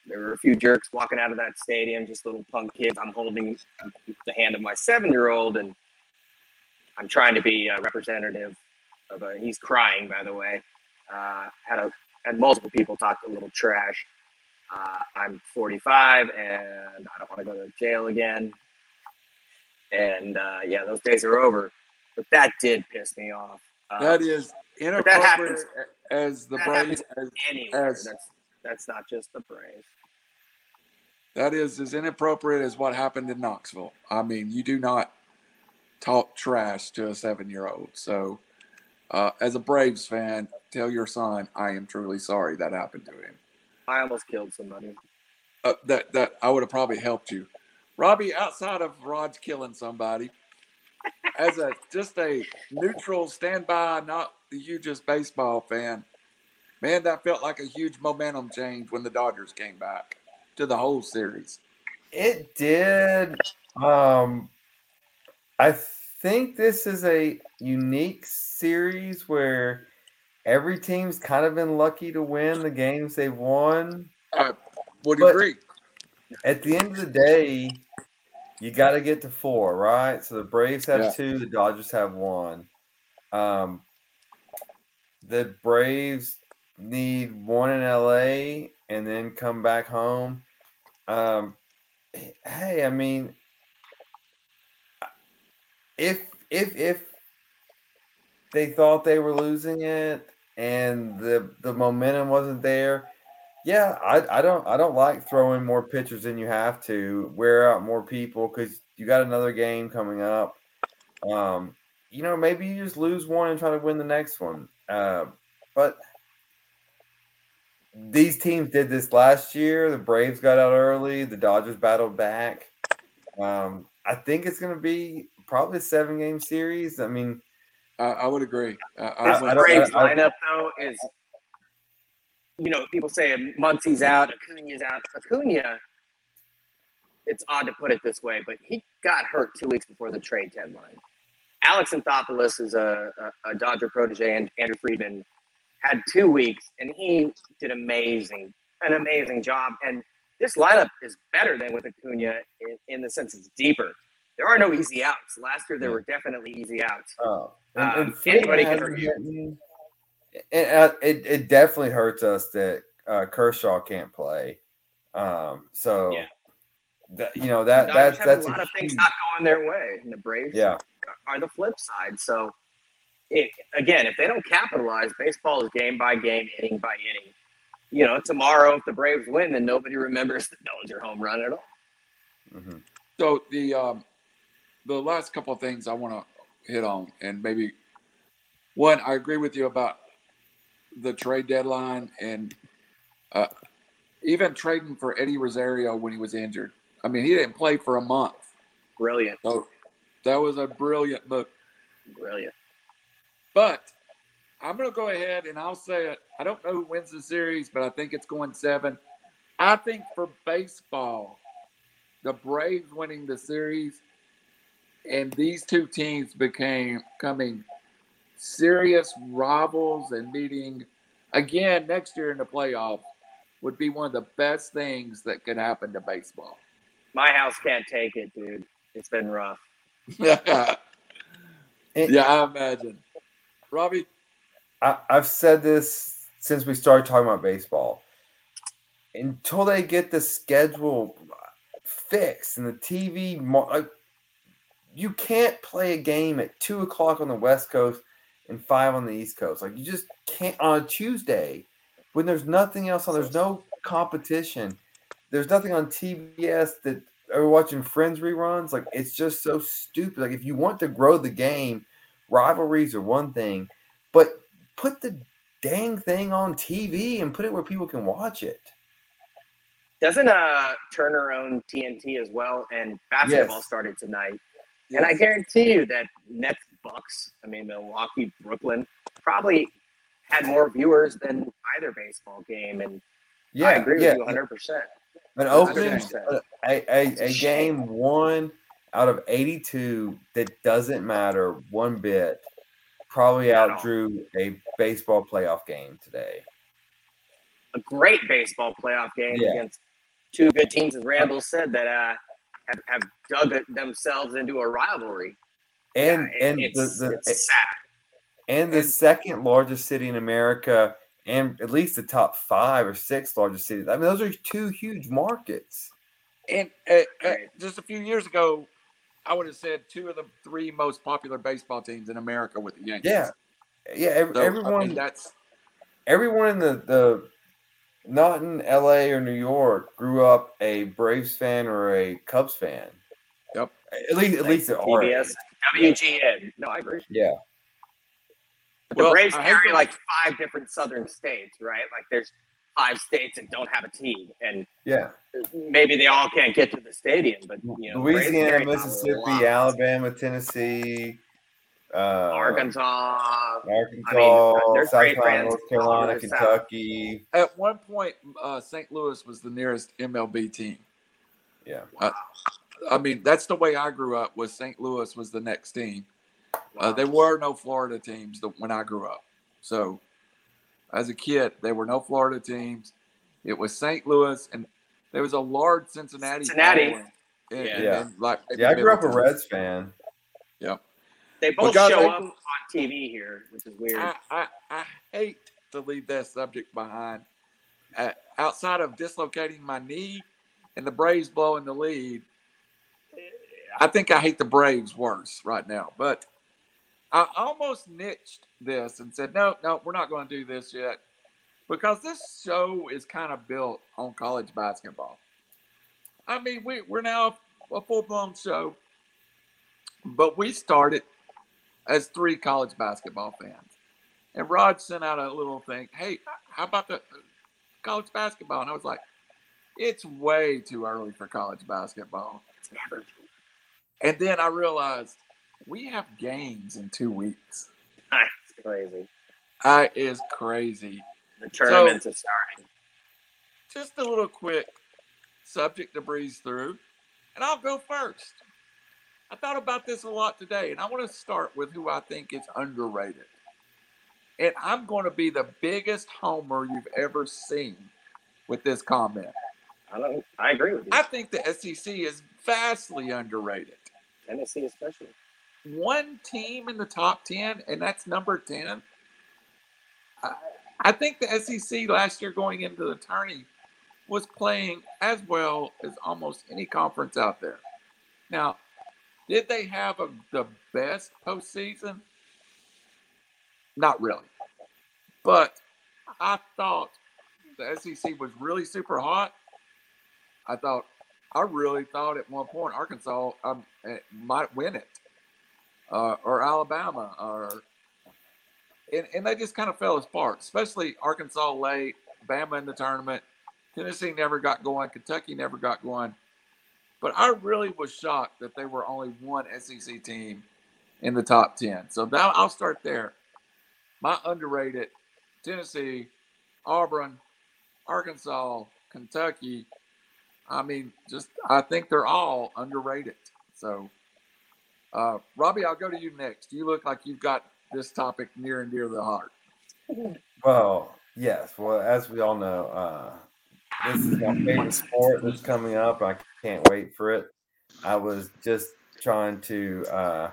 there were a few jerks walking out of that stadium, just little punk kids. I'm holding the hand of my seven-year-old, and I'm trying to be a representative of a. He's crying, by the way. Uh, had a had multiple people talk a little trash. Uh, I'm 45, and I don't want to go to jail again. And uh, yeah, those days are over. But that did piss me off. Uh, that is inappropriate that happens, as the Braves. As, as, that's, that's not just the Braves. That is as inappropriate as what happened in Knoxville. I mean, you do not talk trash to a seven year old. So, uh, as a Braves fan, tell your son, I am truly sorry that happened to him. I almost killed somebody. Uh, that that I would have probably helped you. Robbie, outside of Rod's killing somebody, as a just a neutral standby, not the hugest baseball fan, man, that felt like a huge momentum change when the Dodgers came back to the whole series. It did. Um, I think this is a unique series where every team's kind of been lucky to win the games they've won. I would agree. At the end of the day, you got to get to four, right? So the Braves have yeah. two, the Dodgers have one. Um, the Braves need one in LA and then come back home. Um, hey, I mean, if if if they thought they were losing it and the the momentum wasn't there, yeah, I, I don't I don't like throwing more pitchers than you have to, wear out more people because you got another game coming up. Um, you know, maybe you just lose one and try to win the next one. Uh, but these teams did this last year. The Braves got out early. The Dodgers battled back. Um, I think it's going to be probably a seven game series. I mean, I, I would agree. I, This Braves lineup though is, you know, people say Muncy's out, Acuna's out. Acuna, it's odd to put it this way, but he got hurt two weeks before the trade deadline. Alex Anthopoulos is a, a, a Dodger protege, and Andrew Friedman had two weeks, and he did amazing, an amazing job. And this lineup is better than with Acuna in, in the sense it's deeper. There are no easy outs. Last year there were definitely easy outs. oh, Um, Freeman anybody can hasn't hurt you. gotten- It, uh, it it definitely hurts us that uh, Kershaw can't play. Um, so Yeah. that, you know that Dodgers that's have that's a lot of things huge- not going their way, and the Braves yeah. are the flip side. So, it, again, if they don't capitalize, baseball is game by game, inning by inning. You know, tomorrow if the Braves win, then nobody remembers the Bellinger home run at all. mhm. So the um, the last couple of things I want to hit on, and maybe one, I agree with you about the trade deadline and uh, even trading for Eddie Rosario when he was injured. I mean, he didn't play for a month, Brilliant, so that was a brilliant move. brilliant. But I'm going to go ahead and I'll say it. I don't know who wins the series, but I think it's going seven. I think for baseball, the Braves winning the series and these two teams became coming serious rivals and meeting again next year in the playoffs would be one of the best things that could happen to baseball. My house can't take it, dude. It's been rough. yeah, It- I imagine. Robbie, I, I've said this since we started talking about baseball. Until they get the schedule fixed and the TV, like, you can't play a game at two o'clock on the West Coast and five on the East Coast. Like you just can't on a Tuesday when there's nothing else on. There's no competition. There's nothing on TBS that are watching Friends reruns. Like it's just so stupid. Like if you want to grow the game, rivalries are one thing, but put the dang thing on TV and put it where people can watch it. Doesn't uh Turner own TNT as well? And basketball Yes. started tonight. And I guarantee you that Nets Bucks, I mean Milwaukee, Brooklyn, probably had more viewers than either baseball game. And Yeah, I agree yeah. with you 100. percent An opening, a, a, a a game one out of 82 that doesn't matter one bit probably outdrew a baseball playoff game today. A great baseball playoff game Yeah. against two good teams, as Randall said, that uh, have, have dug themselves into a rivalry. And Yeah, and it's, the, the it's sad. and the and- second largest city in America and at least the top five or six largest cities. I mean, those are two huge markets. And uh, uh, just a few years ago, I would have said two of the three most popular baseball teams in America with the Yankees. Yeah. Yeah, ev- So, I everyone mean, that's everyone in the, the not in LA or New York grew up a Braves fan or a Cubs fan. Yep. At least at least at our TBS, age. WGN. No, I agree. Yeah. But the Well, Braves carry like five different southern states, right? Like there's five states that don't have a team, and Yeah. maybe they all can't get to the stadium. But you know, Louisiana, carry Mississippi. Alabama, Tennessee, uh, Arkansas. Arkansas, there's South Carolina, North Carolina, all over the South. Kentucky. at one point, uh, St. Louis was the nearest MLB team. Yeah. I mean, that's the way I grew up. Was St. Louis was the next team. Uh, there were no Florida teams when I grew up. So, as a kid, there were no Florida teams. It was St. Louis, and there was a large Cincinnati. Cincinnati. following. And- Yeah. and- Yeah. like Yeah, I grew up a Reds fan. They both guys, show I- up on TV here, which is weird. I, I, I hate to leave that subject behind. Uh, outside of dislocating my knee and the Braves blowing the lead, I think I hate the Braves worse right now. But I almost niched this and said, no, no, we're not going to do this yet because this show is kind of built on college basketball. I mean, we, we're now a full blown show, but we started as three college basketball fans. And Rod sent out a little thing. Hey, how about the uh, college basketball, and I was like, it's way too early for college basketball. And then I realized we have games in two weeks. That's crazy. That is crazy. The tournaments are starting. Just a little quick subject to breeze through, and I'll go first. I thought about this a lot today, and I want to start with who I think is underrated. And I'm going to be the biggest homer you've ever seen with this comment. I don't. I agree with you. I think the SEC is vastly underrated. Tennessee, especially. One team in the top 10, and that's number 10. I, I think the SEC last year going into the tourney was playing as well as almost any conference out there. Now, did they have a, the best postseason? Not really. But I thought the SEC was really super hot. I thought, I really thought at one point Arkansas um, eh, might win it, uh, or Alabama, or and, and they just kind of fell apart, especially Arkansas late, Bama in the tournament. Tennessee never got going. Kentucky never got going. But I really was shocked that there were only one SEC team in the top 10. So now I'll start there. My underrated Tennessee, Auburn, Arkansas, Kentucky. I mean, just I think they're all underrated. So, uh, Robbie, I'll go to you next. You look like you've got this topic near and dear to the heart. Well, yes. Well, as we all know, uh, this is my favorite sport that's coming up. I can't wait for it. I was just trying to uh,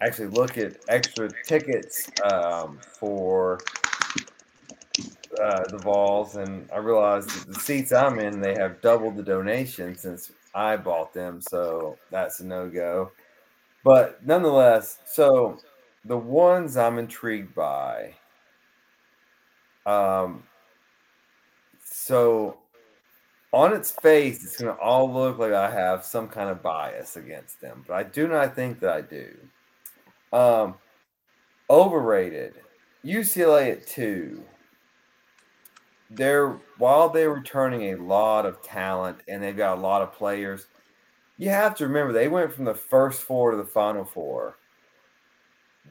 actually look at extra tickets um, for uh, the Vols, and I realized that the seats I'm in, they have doubled the donation since I bought them, so that's a no go. But nonetheless, so the ones I'm intrigued by. Um, so on its face, it's going to all look like I have some kind of bias against them, but I do not think that I do. Um, overrated. UCLA at two. They're while they're returning a lot of talent and they've got a lot of players. You have to remember they went from the first four to the final four.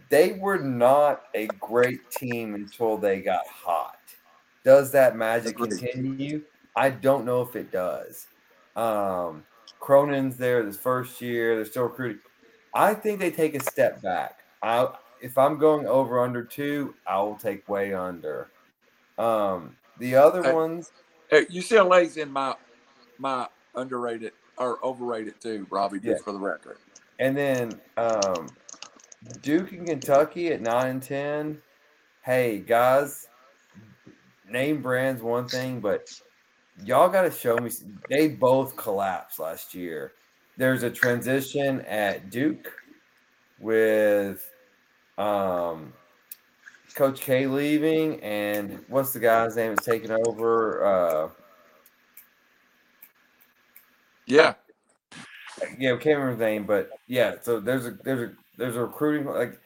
They were not a great team until they got hot. Does that magic continue? I don't know if it does. Um, Cronin's there this first year. They're still recruiting. I think they take a step back. I if I'm going over under two, I will take way under. Um, the other Hey. ones, Hey, UCLA's in my my underrated or overrated too, Robbie, just Yeah. for the record. and then um, Duke and Kentucky at nine and ten. Hey guys, name brands one thing, but y'all got to show me. They both collapsed last year. There's a transition at Duke with um, Coach K leaving, and what's the guy's name that's taking over? Uh, Yeah. yeah, I can't remember his name, but yeah. So there's a there's a there's a recruiting like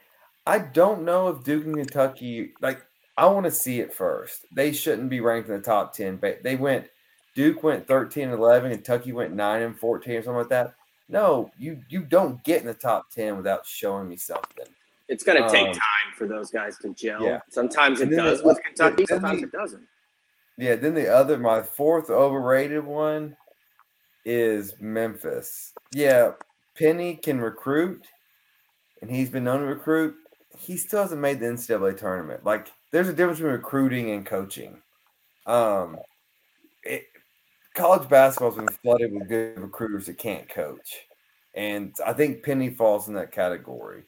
I don't know if Duke and Kentucky like I want to see it first. They shouldn't be ranked in the top ten, but they went Duke went 13 and 11, Kentucky went 9 and 14 or something like that. No, you you don't get in the top 10 without showing me something. It's going to take Um, time for those guys to gel. yeah. Sometimes it does the- with Kentucky. Sometimes the- it doesn't. Yeah, then the other my fourth overrated one is Memphis. Yeah, Penny can recruit, and he's been known to recruit. He still hasn't made the NCAA tournament. Like, there's a difference between recruiting and coaching. Um, college basketball's been flooded with good recruiters that can't coach, and I think Penny falls in that category.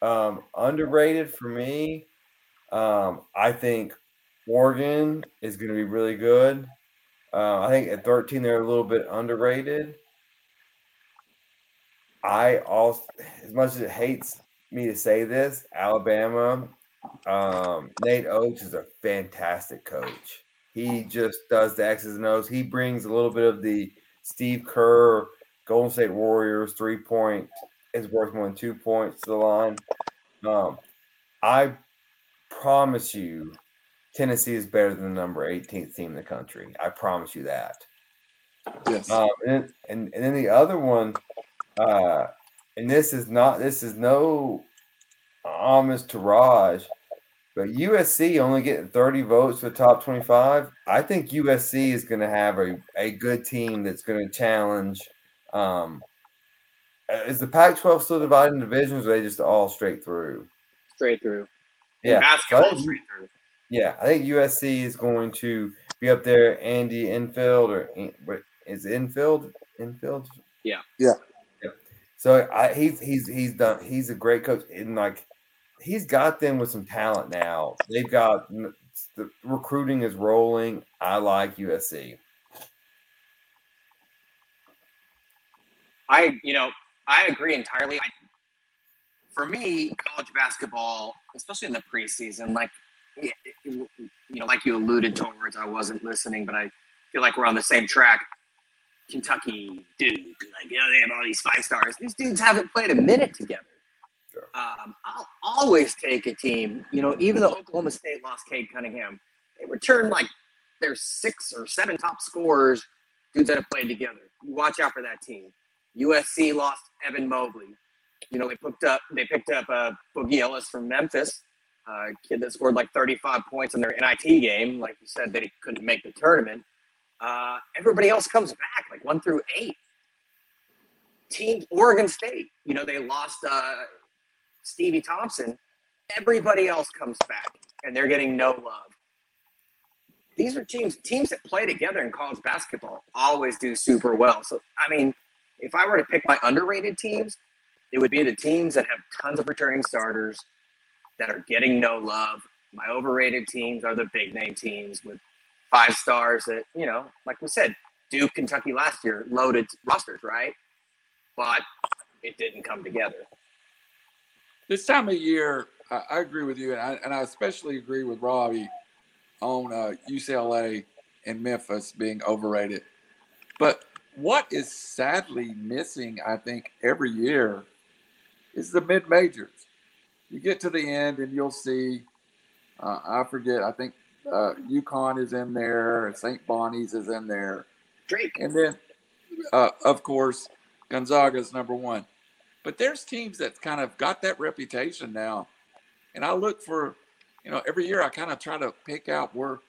Um, underrated for me. Um, I think Oregon is going to be really good. Uh, I think at 13 they're a little bit underrated. I also, as much as it hates me to say this, Alabama, um, Nate Oats is a fantastic coach. He just does the X's and O's. He brings a little bit of the Steve Kerr, Golden State Warriors three point is worth more than two points to the line. Um, I promise you, Tennessee is better than the number 18th team in the country. I promise you that. Yes. Um, and, and and then the other one, uh, and this is not this is no homage to Raj, but USC only getting 30 votes for the top 25. I think USC is going to have a, a good team that's going to challenge. Um, is the Pac-12 still divided in divisions, or are they just all straight through? Straight through. In Yeah, I basketball, think- straight through. yeah, I think USC is going to be up there. Andy Enfield or In- what is it Enfield? Enfield? Yeah. Yeah. Yeah. So I he's he's he's done he's a great coach and like he's got them with some talent now. They've got the recruiting is rolling. I like USC. I, you know, I agree entirely. I, for me, college basketball, especially in the preseason, like, you know, like you alluded towards, I wasn't listening, but I feel like we're on the same track. Kentucky, Duke, like, you know, they have all these five stars. These dudes haven't played a minute together. Um, I'll always take a team, you know, even though Oklahoma State lost Cade Cunningham, they returned like their six or seven top scorers, dudes that have played together. Watch out for that team. USC lost Evan Mobley. You know, they picked up they picked up uh, Boogie Ellis from Memphis, uh, kid that scored like 35 points in their NIT game. Like you said, that he couldn't make the tournament. Uh, everybody else comes back, like one through eight. Team Oregon State, you know, they lost uh, Stevie Thompson. Everybody else comes back, and they're getting no love. These are teams teams that play together in college basketball always do super well. So I mean, if I were to pick my underrated teams, it would be the teams that have tons of returning starters that are getting no love. My overrated teams are the big name teams with five stars that, you know, like we said, Duke, Kentucky last year, loaded rosters, right? But it didn't come together. This time of year, I, I agree with you, and I, and I especially agree with Robbie on uh, UCLA and Memphis being overrated. But what is sadly missing, I think, every year is the mid majors. You get to the end, and you'll see. Uh, I forget. I think uh, UConn is in there. St. Bonnie's is in there. Drake, And then, uh, of course, Gonzaga is number one. But there's teams that kind of got that reputation now. And I look for, you know, every year I kind of try to pick out where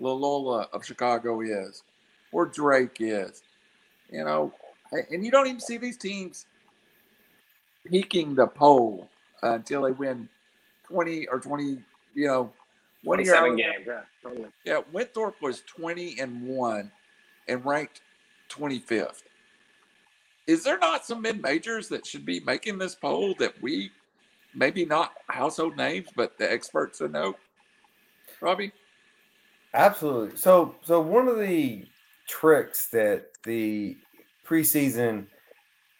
Loyola of Chicago is, where Drake is, you know, and you don't even see these teams peaking the poll until they win 20 or 20, you know, one year. I 27 remember- games. Yeah, totally. yeah, Winthrop was 20 and 1 and ranked 25th. Is there not some mid majors that should be making this poll that we maybe not household names, but the experts would know? Robbie? Absolutely. So so one of the tricks that the preseason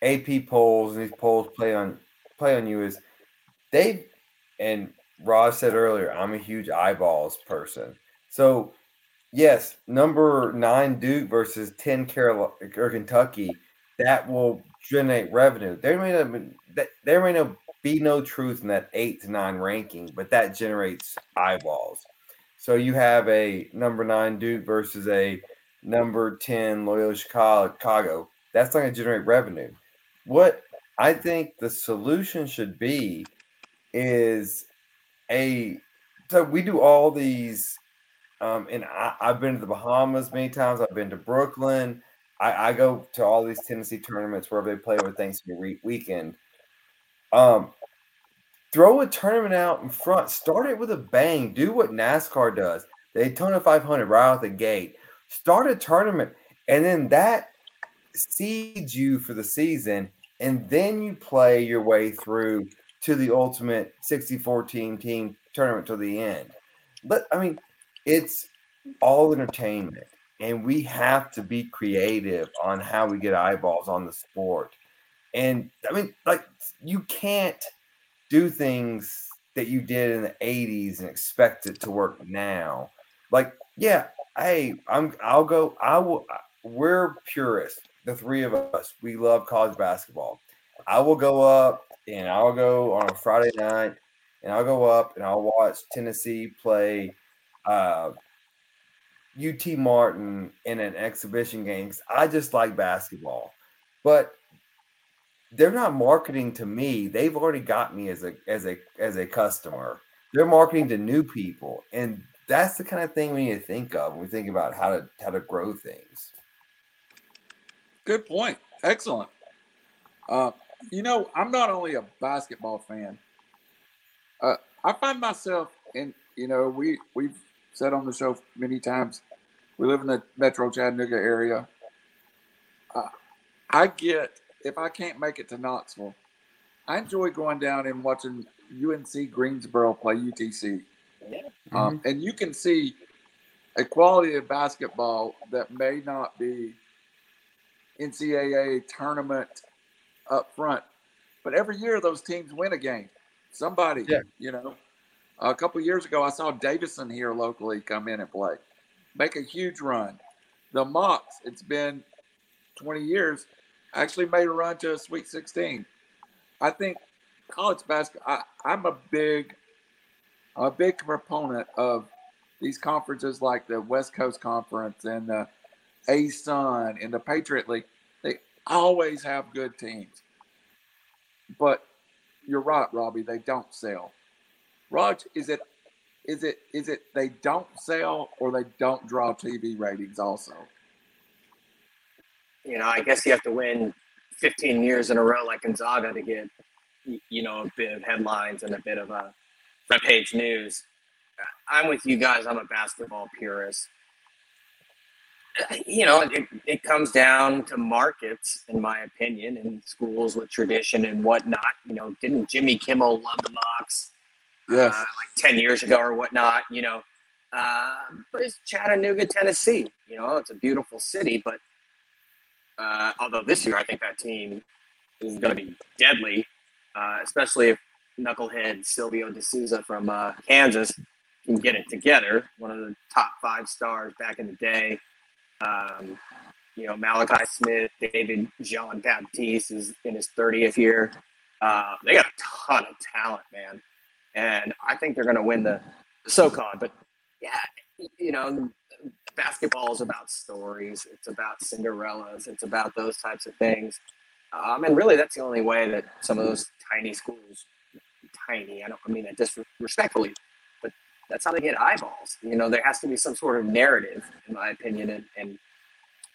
AP polls and these polls play on play on you is they and Ross said earlier, I'm a huge eyeballs person. So yes, number nine Duke versus ten Carolina or Kentucky, that will generate revenue. There may not be, there may not be no truth in that eight to nine ranking, but that generates eyeballs. So you have a number nine Duke versus a number 10 Loyola Chicago. That's not going to generate revenue. What I think the solution should be is a so we do all these um, and I, I've been to the Bahamas many times. I've been to Brooklyn. I, I go to all these Tennessee tournaments wherever they play over Thanksgiving week, weekend. Um, throw a tournament out in front. Start it with a bang. Do what NASCAR does. Daytona 500 right out the gate. Start a tournament, and then that seeds you for the season, and then you play your way through to the ultimate 64 team team tournament to the end. But I mean, it's all entertainment, and we have to be creative on how we get eyeballs on the sport. And I mean, like you can't do things that you did in the 80s and expect it to work now. Like, yeah, hey, I'm I'll go, I will we're purists, the three of us. We love college basketball. I will go up and I'll go on a Friday night and I'll go up and I'll watch Tennessee play uh, UT Martin in an exhibition game. I just like basketball, but they're not marketing to me. They've already got me as a as a as a customer. They're marketing to new people, and that's the kind of thing we need to think of when we think about how to how to grow things. Good point. Excellent. Uh, you know, I'm not only a basketball fan. Uh, I find myself in, you know, we we've said on the show many times, we live in the Metro Chattanooga area. Uh, I get if I can't make it to Knoxville, I enjoy going down and watching UNC Greensboro play UTC. Yeah. Um, Mm-hmm. and you can see a quality of basketball that may not be NCAA tournament up front, but every year those teams win a game. Somebody, Yeah. you know, a couple years ago I saw Davidson here locally come in and play, make a huge run. The Mocs, it's been 20 years, actually made a run to a Sweet 16. I think college basketball. I'm a big a big proponent of these conferences like the West Coast Conference and the A Sun and the Patriot League. They always have good teams. But you're right, Robbie, they don't sell. Raj, is it is it is it they don't sell or they don't draw TV ratings also? You know, I guess you have to win 15 years in a row like Gonzaga to get, you know, a bit of headlines and a bit of a front page news. I'm with you guys. I'm a basketball purist. You know, it, it comes down to markets, in my opinion, and schools with tradition and whatnot. You know, didn't Jimmy Kimmel love the Mocs? Yes. uh, like 10 years ago or whatnot, you know. Uh, but it's Chattanooga, Tennessee. You know, it's a beautiful city, but uh, although this year I think that team is going to be deadly, uh, especially if knucklehead Silvio De Sousa from uh, Kansas can get it together. One of the top five stars back in the day. Um, you know, Malachi Smith, David Jean Baptiste is in his 30th year. Uh, they got a ton of talent, man and I think they're going to win the, SoCon. But yeah, you know, basketball is about stories. It's about Cinderellas. It's about those types of things. Um, and really, that's the only way that some of those tiny schools, tiny, I don't I mean that disrespectfully, but that's how they get eyeballs. You know, there has to be some sort of narrative, in my opinion, and, and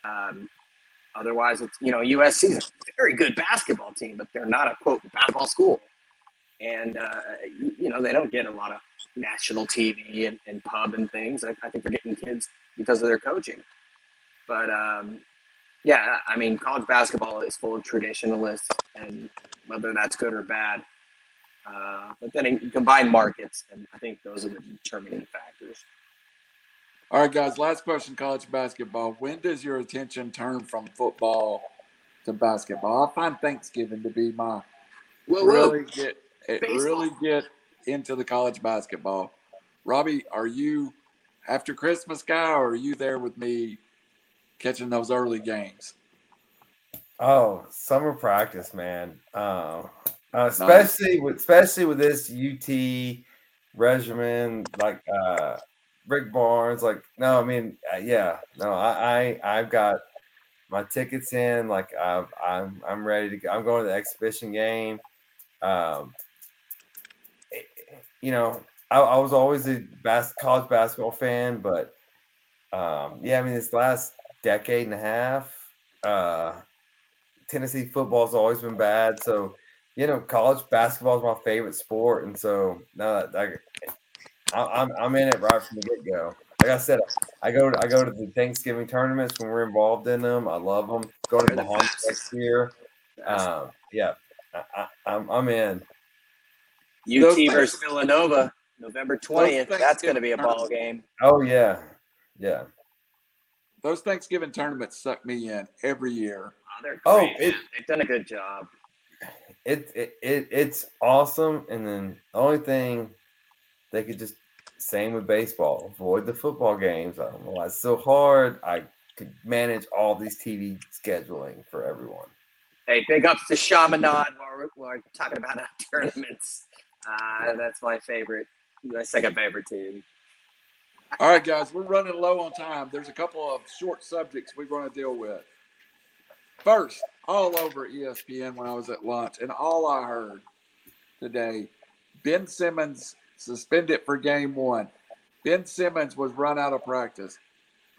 um, otherwise, it's you know, USC is a very good basketball team, but they're not a quote basketball school and uh, you, know they don't get a lot of national TV and, and pub and things. I, I think they're getting kids because of their coaching. But um, yeah, I mean, college basketball is full of traditionalists, and whether that's good or bad. Uh, but then you combine markets, and I think those are the determining factors. All right, guys. Last question: College basketball. When does your attention turn from football to basketball? I find Thanksgiving to be my Whoa, really get it Baseball. really get into the college basketball. Robbie, are you after Christmas guy, or are you there with me catching those early games? Oh, summer practice, man. Uh, uh, especially with especially with this UT regimen, like uh, Rick Barnes. Like, no, I mean, uh, yeah, no, I, I I've got my tickets in. Like, I've, I'm I'm ready to go. I'm going to the exhibition game. Um, it- you know, I, I was always a bas- college basketball fan, but um, yeah, I mean, this last decade and a half, uh, Tennessee football's always been bad. So, you know, college basketball is my favorite sport, and so now I, I, I'm I'm in it right from the get go. Like I said, I go to I go to the Thanksgiving tournaments when we're involved in them. I love them. Go to They're the Bahamas next year. Um, yeah, I, I, I'm I'm in. UT Those things- versus Villanova, November 20th. That's going to be a ball game. Oh yeah, yeah. Those Thanksgiving tournaments suck me in every year. Oh, they're oh, great. oh it, they've done a good job. it, it, it it's awesome. And then the only thing they could just same with baseball, avoid the football games. I don't know why it's so hard. I could manage all these TV scheduling for everyone. Hey, big ups to Chaminade while we're, while we're talking about our tournaments. Uh, that's my favorite, my second favorite team. All right, guys, we're running low on time. There's a couple of short subjects we want to deal with. First, all over ESPN when I was at lunch, and all I heard today Ben Simmons suspended for game one. Ben Simmons was run out of practice.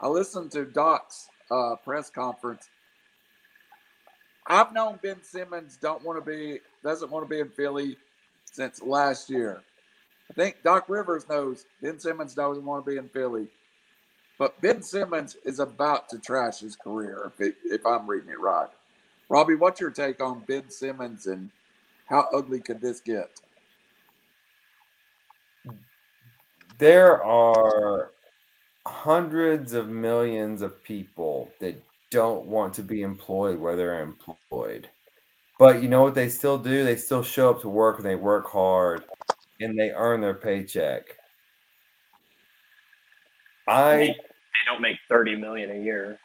I listened to Doc's uh, press conference. I've known Ben Simmons don't want to be doesn't want to be in Philly since last year. I think Doc Rivers knows Ben Simmons doesn't want to be in Philly. But Ben Simmons is about to trash his career, if, it, if I'm reading it right. Robbie, what's your take on Ben Simmons and how ugly could this get? There are hundreds of millions of people that don't want to be employed where they're employed. But you know what they still do? They still show up to work and they work hard and they earn their paycheck. I they don't make 30 million a year.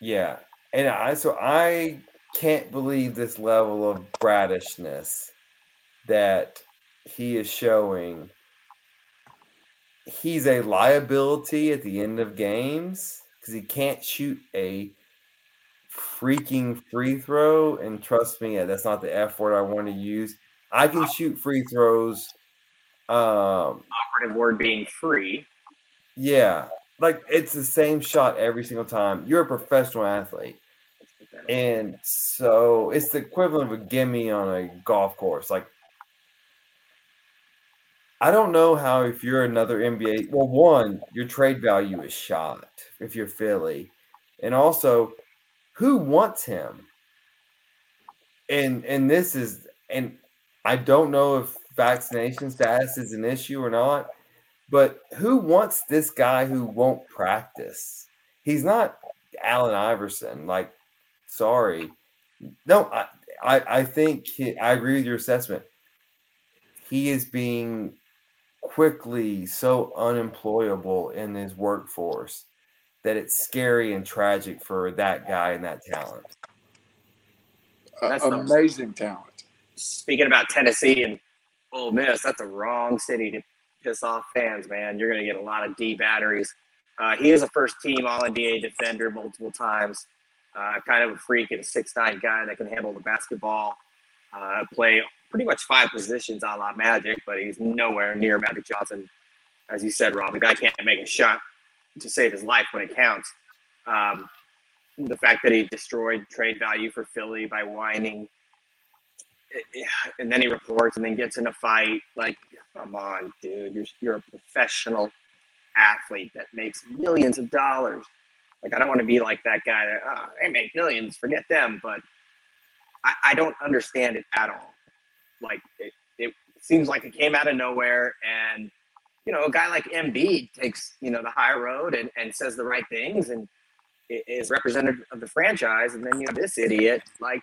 Yeah. And I so I can't believe this level of brattishness that he is showing. He's a liability at the end of games because he can't shoot a freaking free throw. And trust me, that's not the F word I want to use. I can shoot free throws. Um, Operative word being free. Yeah, like it's the same shot every single time. You're a professional athlete. And so it's the equivalent of a gimme on a golf course. Like, I don't know how if you're another NBA. Well, one, your trade value is shot if you're Philly, and also, who wants him? And and this is and I don't know if vaccination status is an issue or not, but who wants this guy who won't practice? He's not Allen Iverson. Like, sorry. No, I, I, I think he, I agree with your assessment. He is being quickly so unemployable in his workforce that it's scary and tragic for that guy and that talent. That's amazing talent. Speaking about Tennessee and Ole Miss, that's a wrong city to piss off fans, man. You're going to get a lot of D batteries. Uh, he is a first team All NBA defender multiple times. Uh, kind of a freak and a six nine guy that can handle the basketball, uh, play pretty much five positions a la Magic, but he's nowhere near Magic Johnson. As you said, Rob, the guy can't make a shot to save his life when it counts. Um, the fact that he destroyed trade value for Philly by whining eh, eh, and then he reports and then gets in a fight. Like, come on, dude, you're you're a professional athlete that makes millions of dollars. Like, I don't want to be like that guy that oh, they make millions, forget them. But I, I don't understand it at all. Like, it, it seems like it came out of nowhere, and you know, a guy like Embiid takes you know the high road and, and says the right things and is representative of the franchise, and then you have this idiot like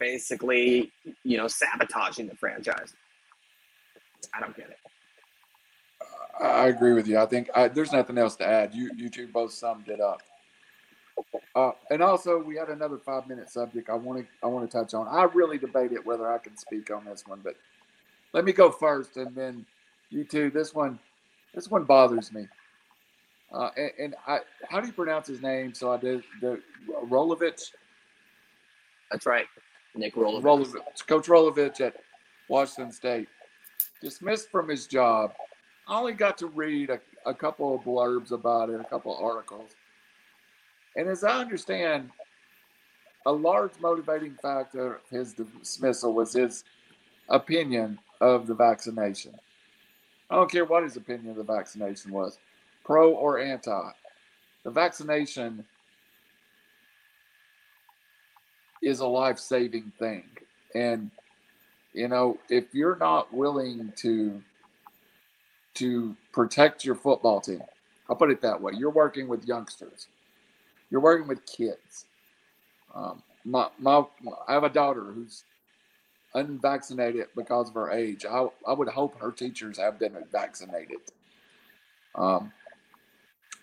basically, you know, sabotaging the franchise. I don't get it. I agree with you. I think I, there's nothing else to add. You you two both summed it up. Uh, and also, we had another five minute subject I want to I want to touch on. I really debated whether I can speak on this one, but let me go first, and then you too. This one, this one bothers me. Uh, and, and I, how do you pronounce his name? So I did the Rolovich. That's right. Nick Rolovich. Rolovich. Coach Rolovich at Washington State. Dismissed from his job. I only got to read a, a couple of blurbs about it, a couple of articles. And as I understand, a large motivating factor of his dismissal was his opinion of the vaccination. I don't care what his opinion of the vaccination was, pro or anti. The vaccination is a life saving thing. And you know, if you're not willing to to protect your football team, I'll put it that way. You're working with youngsters. You're working with kids. Um, my, my, I have a daughter who's unvaccinated because of her age. I, I would hope her teachers have been vaccinated. Um,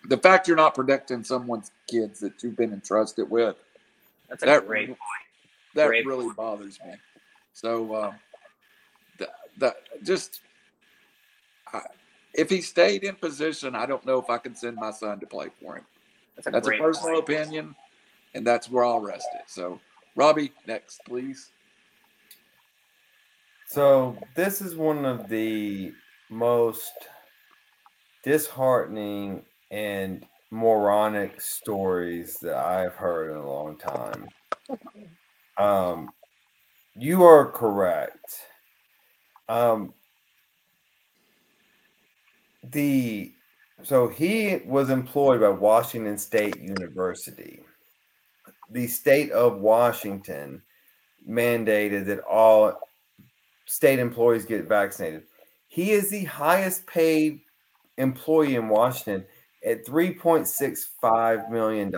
the fact you're not protecting someone's kids that you've been entrusted with that's a that, great point. That great really point. bothers me. So, uh, that, that just, I, if he stayed in position, I don't know if I can send my son to play for him. That's a That's a personal point. opinion, and that's where I'll rest it. So, Robbie, next, please. So this is one of the most disheartening and moronic stories that I've heard in a long time. Um, you are correct. Um, the so he was employed by Washington State University. The state of Washington mandated that all state employees get vaccinated. He is the highest paid employee in Washington at $3.65 million.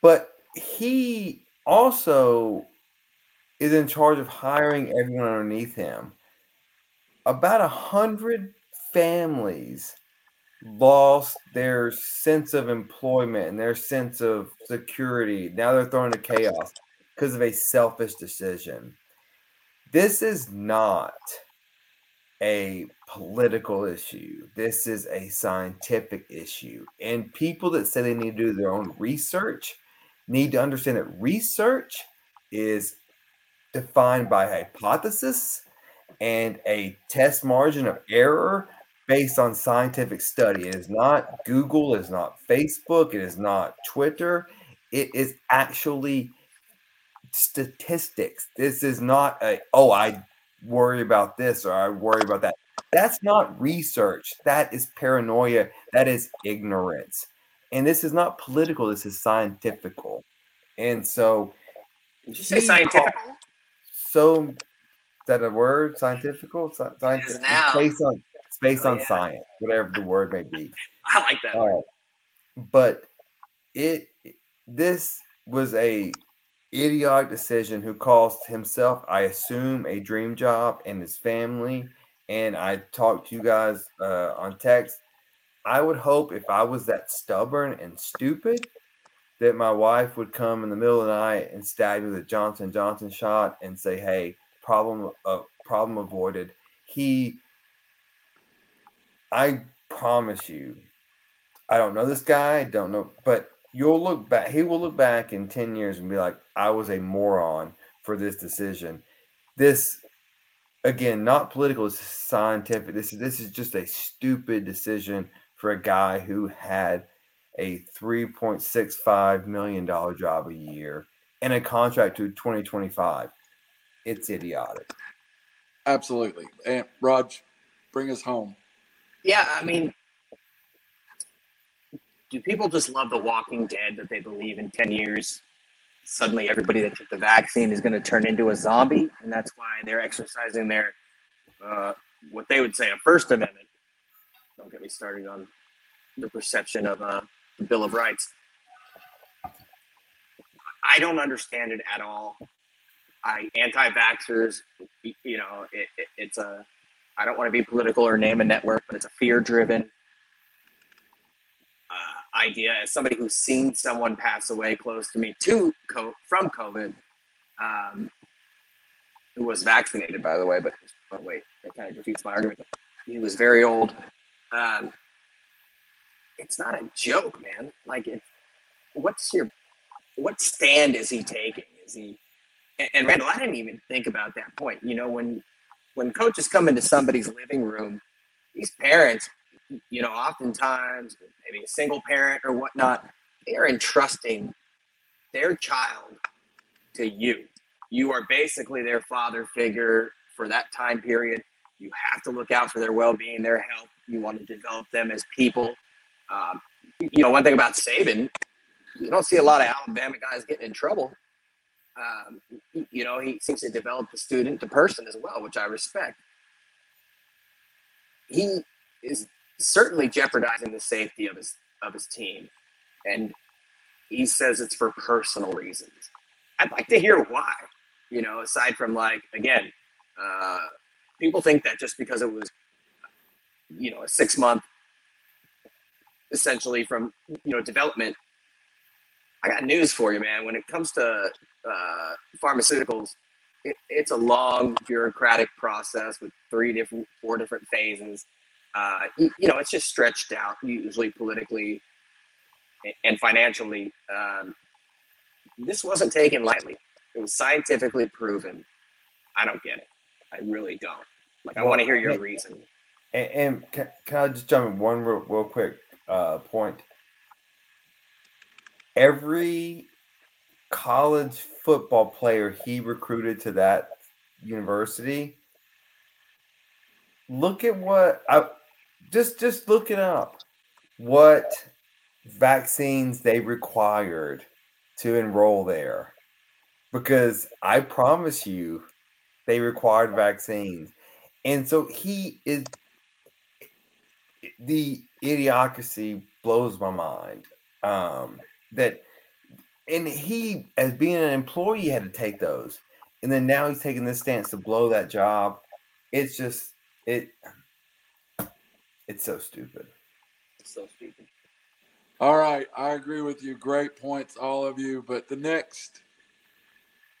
But he also is in charge of hiring everyone underneath him. About a hundred families lost their sense of employment and their sense of security. Now they're thrown into chaos because of a selfish decision. This is not a political issue. This is a scientific issue. And people that say they need to do their own research need to understand that research is defined by hypothesis and a test margin of error based on scientific study. It is not Google, it is not Facebook, it is not Twitter. It is actually statistics. This is not a, oh, I worry about this or I worry about that. That's not research. That is paranoia. That is ignorance. And this is not political. This is scientific. And so, Did you say scientific? so is that a word? Scientifical? Sci- Science, is it's based on it's based Oh, on yeah. science, whatever the word may be. I like that. All right. But it this was a idiotic decision who cost himself, I assume, a dream job and his family. And I talked to you guys uh, on text. I would hope if I was that stubborn and stupid that my wife would come in the middle of the night and stab me with a Johnson Johnson shot and say, "Hey, problem uh, problem avoided." He, I promise you, I don't know this guy, don't know, but you'll look back. He will look back in ten years and be like, "I was a moron for this decision." This, again, not political. It's scientific. This is this is just a stupid decision for a guy who had a three point six five million dollar job a year and a contract to twenty twenty five. It's idiotic. Absolutely. And Raj, bring us home. Yeah, I mean, do people just love The Walking Dead that they believe in 10 years, suddenly everybody that took the vaccine is going to turn into a zombie? And that's why they're exercising their, uh, what they would say, a First Amendment. Don't get me started on the perception of uh, the Bill of Rights. I don't understand it at all. I anti-vaxxers, you know, it, it, it's a I don't want to be political or name a network, but it's a fear driven uh, idea. As somebody who's seen someone pass away close to me to co- from COVID, um, who was vaccinated, by the way, but oh, wait, that kind of defeats my argument. He was very old. Um, it's not a joke, man. Like, it, what's your what stand is he taking? Is he and, and Randall? I didn't even think about that point. You know, when when coaches come into somebody's living room, these parents, you know, oftentimes maybe a single parent or whatnot, they are entrusting their child to you. You are basically their father figure for that time period. You have to look out for their well-being, their health. You want to develop them as people. Um, you know, one thing about Saban, you don't see a lot of Alabama guys getting in trouble. Um, you know, he seems to develop the student to person as well, which I respect. He is certainly jeopardizing the safety of his of his team, and he says it's for personal reasons. I'd like to hear why. You know, aside from like again, uh, people think that just because it was, you know, a six month, essentially from you know development. I got news for you, man. When it comes to uh, pharmaceuticals, it, it's a long bureaucratic process with three different, four different phases. Uh, you, you know, it's just stretched out, usually politically and financially. Um, this wasn't taken lightly. It was scientifically proven. I don't get it. I really don't. Like, I Well, want to hear your hey- reason. And, and can, can I just jump in one real, real quick uh, point? Every college football player he recruited to that university. Look at what I just just look it up. What vaccines they required to enroll there, because I promise you, they required vaccines, and so he is the idiocracy blows my mind. Um, that and he, as being an employee, had to take those, and then now he's taking this stance to blow that job. It's just it. It's so stupid. It's so stupid. All right, I agree with you. Great points, all of you. But the next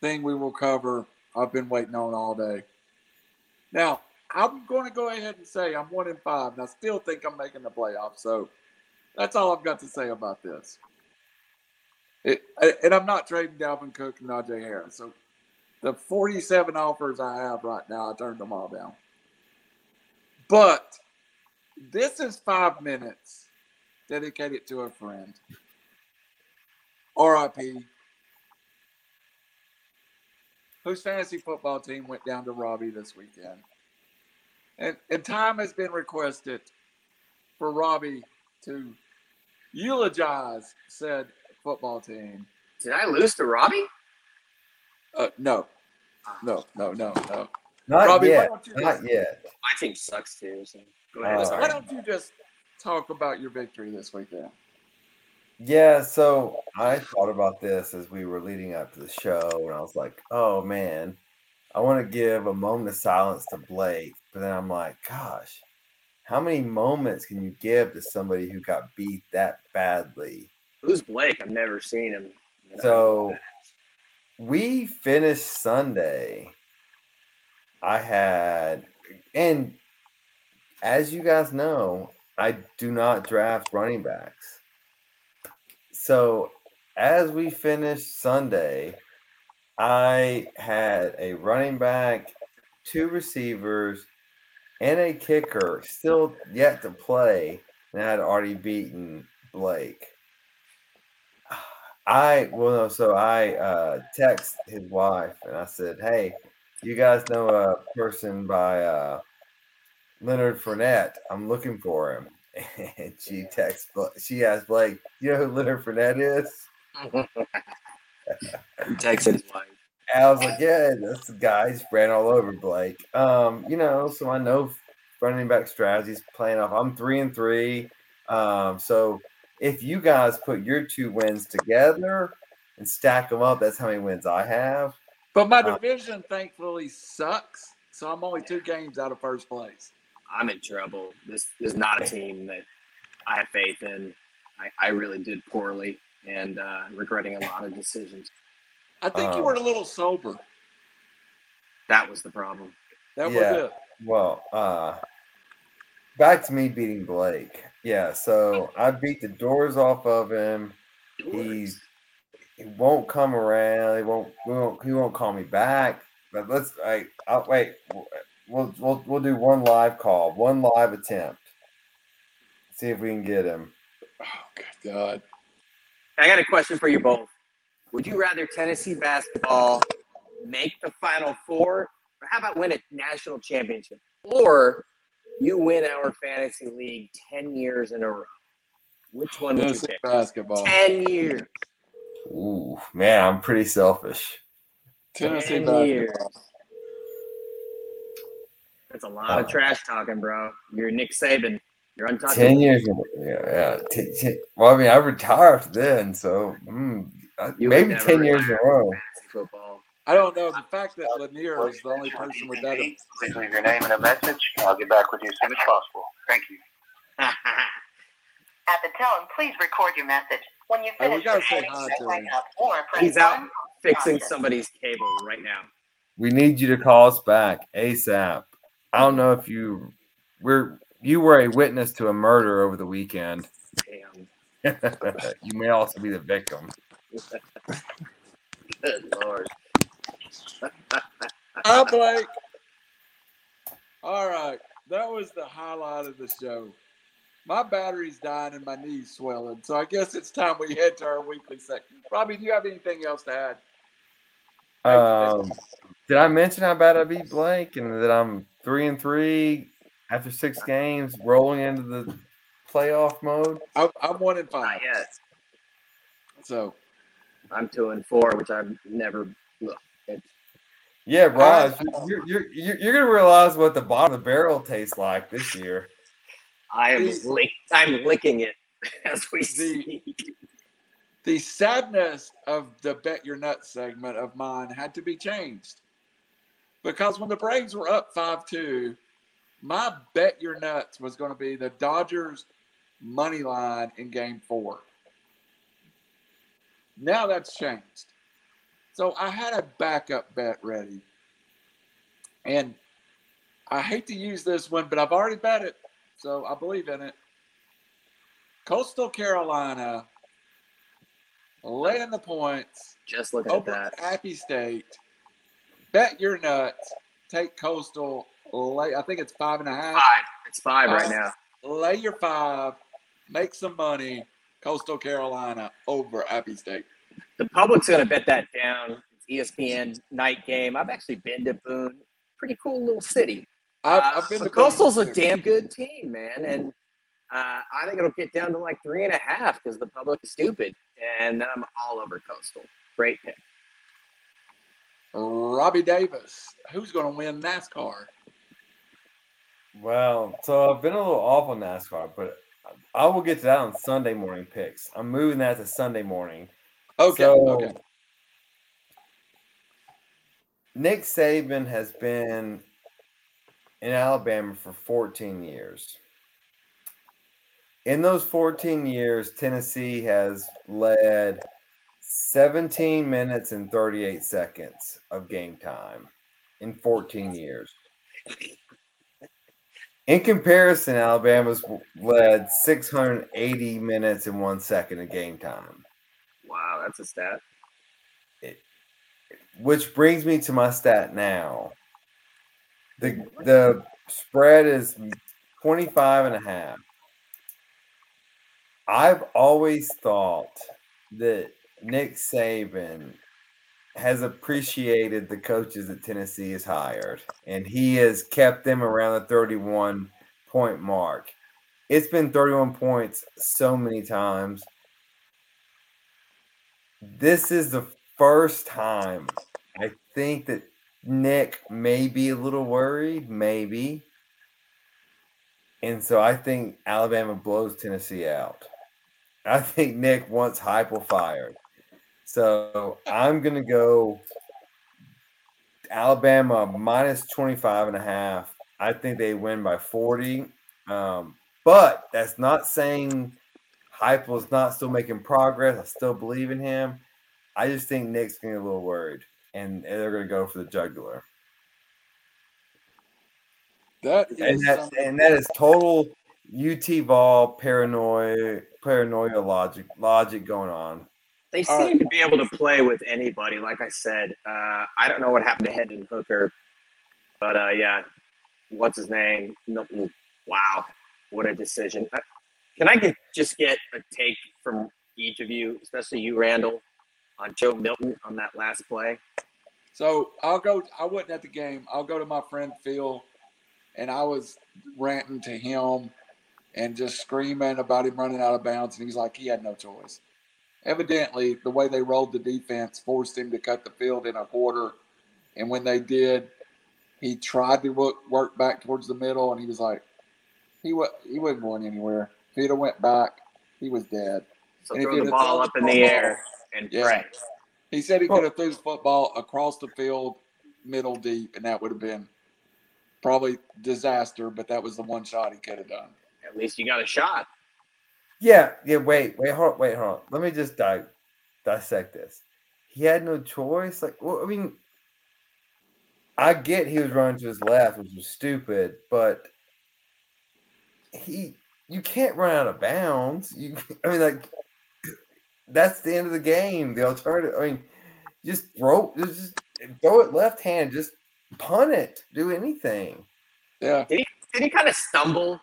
thing we will cover, I've been waiting on all day. Now, I'm going to go ahead and say I'm one in five, and I still think I'm making the playoffs. So that's all I've got to say about this. It, and I'm not trading Dalvin Cook and Najee Harris. So the 47 offers I have right now, I turned them all down. But this is five minutes dedicated to a friend. RIP. Whose fantasy football team went down to Robbie this weekend. And, and time has been requested for Robbie to eulogize said football team. Did I lose to Robbie? Uh, no, no, no, no, no. Not Robbie, why yet. don't you Not just- yet. My team sucks too. So go ahead. Uh. Why don't you just talk about your victory this weekend? Yeah, so I thought about this as we were leading up to the show, and I was like, oh man, I want to give a moment of silence to Blake. But then I'm like, gosh, how many moments can you give to somebody who got beat that badly? Who's Blake? I've never seen him. You know? So we finished Sunday. I had, and as you guys know, I do not draft running backs. So as we finished Sunday, I had a running back, two receivers, and a kicker still yet to play, and I had already beaten Blake. I well no, so I uh text his wife and I said, Hey, you guys know a person by uh Leonard Fournette. I'm looking for him. And she texts Bla- she asked Blake, you know who Leonard Fournette is? He texted his wife. I was like, Yeah, that's the guy. He's ran all over Blake. Um, you know, so I know running back strategies playing off. I'm three and three. Um, so if you guys put your two wins together and stack them up, that's how many wins I have. But my Uh, division thankfully sucks, so I'm only two games out of first place. I'm in trouble. This is not a team that I have faith in. I, I really did poorly and uh, regretting a lot of decisions. I think you Uh, were a little sober. That was the problem. That Yeah. was it. Well, uh back to me beating Blake. Yeah, so I beat the doors off of him. He's he won't come around. He won't. We won't. He won't call me back. But let's. I. I'll wait. We'll we'll we'll do one live call, one live attempt. See if we can get him. Oh, God. I got a question for you both. Would you rather Tennessee basketball make the Final Four, or how about win a national championship, or you win our fantasy league ten years in a row? Which one would you Tennessee pick? basketball. Ten years. Ooh, man, I'm pretty selfish. Tennessee Ten years. Basketball. That's a lot of Uh, trash talking, bro. You're Nick Saban. You're untouchable. Ten years. in- Yeah, yeah. T- t- well, I mean, I retired after then, so mm, uh, You maybe ten years in a row. football. I don't know. The fact that Lanier is the only person with that. Please leave your name and a message. I'll get back with you as soon as possible. Thank you. At the tone, please record your message. When you Hey, we finish gotta say hi to him. up He's out fixing Process. somebody's cable right now. we need you to call us back ASAP. I don't know if you were you were a witness to a murder over the weekend. Damn. you may also be the victim. Good lord. Hi, Blake. All right. That was the highlight of the show. My battery's dying and my knees swelling. So I guess it's time we head to our weekly section. Robbie, do you have anything else to add? Um, did I mention how bad I beat Blake and that I'm three and three after six games, rolling into the playoff mode? I'm, I'm one in five. Not yet. So I'm two and four, which I've never look. It's, Yeah, Raj, you're, you're, you're, you're going to realize what the bottom of the barrel tastes like this year. I am The- lick, I'm licking it as we The- speak. the sadness of the bet your nuts segment of mine had to be changed because when the Braves were up 5-2 my bet your nuts was going to be the Dodgers money line in game 4 now that's changed so I had a backup bet ready and I hate to use this one but I've already bet it so I believe in it Coastal Carolina laying the points Just looking at that. App State. Bet your nuts. Take Coastal. Lay, I think it's five and a half. Five. It's five right Uh, now. Lay your five. Make some money. Coastal Carolina over App State. The public's going to bet that down. It's ESPN night game. I've actually been to Boone. Pretty cool little city. I've, Uh, I've been but to Coastal's a damn good team, man, and uh, I think it'll get down to like three and a half because the public is stupid, and then I'm all over Coastal. Great pick. Robbie Davis. Who's going to win NASCAR? Well, so I've been a little off on NASCAR, but I will get to that on Sunday morning picks. I'm moving that to Sunday morning. Okay. So, okay. Nick Saban has been in Alabama for 14 years. In those 14 years, Tennessee has led 17 minutes and 38 seconds of game time in 14 years. In comparison, Alabama's led 680 minutes and one second of game time. Wow, that's a stat. which brings me to my stat now. The the spread is 25 and a half. I've always thought that Nick Saban has appreciated the coaches that Tennessee has hired, and he has kept them around the 31 point mark. It's been 31 points so many times. This is the first time I think that Nick may be a little worried, maybe. And so I think Alabama blows Tennessee out. I think Nick wants Heupel fired. So I'm going to go Alabama minus 25 and a half. I think they win by 40. Um, but that's not saying Heupel's not still making progress. I still believe in him. I just think Nick's getting a little worried, and they're going to go for the jugular. That is And that something- and that is total UT ball paranoia paranoia logic logic going on. They All seem to be able to play with anybody. Like I said, uh, I don't know what happened to Hendon Hooker, but uh, yeah, what's his name? Milton. Wow, what a decision! Uh, Can I get just get a take from each of you, especially you, Randall, on Joe Milton on that last play? So I'll go. I wasn't at the game. I'll go to my friend Phil, and I was ranting to him and just screaming about him running out of bounds. And he's like, he had no choice. Evidently, the way they rolled the defense forced him to cut the field in a quarter. And when they did, he tried to work, work back towards the middle, and he was like, he was he wasn't going anywhere. If he'd have went back, he was dead. So And throw the ball up the in the football- air and Yeah. pray. He said he could have threw the football across the field, middle deep, and that would have been probably disaster. But that was the one shot he could have done. At least you got a shot. Yeah, yeah. Wait, wait, hold, wait, hold on. Let me just di- dissect this. He had no choice. Like, well, I mean, I get he was running to his left, which was stupid, but he you can't run out of bounds. You, I mean, like that's the end of the game. The alternative, I mean, just throw, just throw it left hand, just punt it, do anything. Yeah. Did he kind of stumble?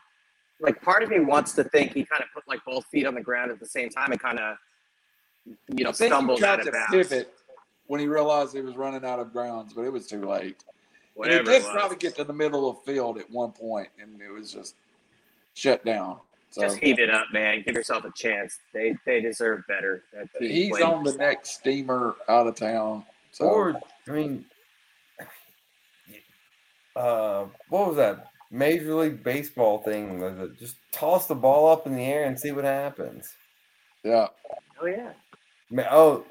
Like part of me wants to think he kind of put like both feet on the ground at the same time and kind of, you know, I think stumbled out to of bounds. pivot when he realized he was running out of grounds, but it was too late. Whatever and he did was. probably get to the middle of the field at one point, and it was just shut down. So Just heat it up, man. Give yourself a chance. They they deserve better. That team he's played- on the next steamer out of town. So Or I mean, uh, what was that Major League Baseball thing? Was it just toss the ball up in the air and see what happens? yeah, Oh yeah. Oh,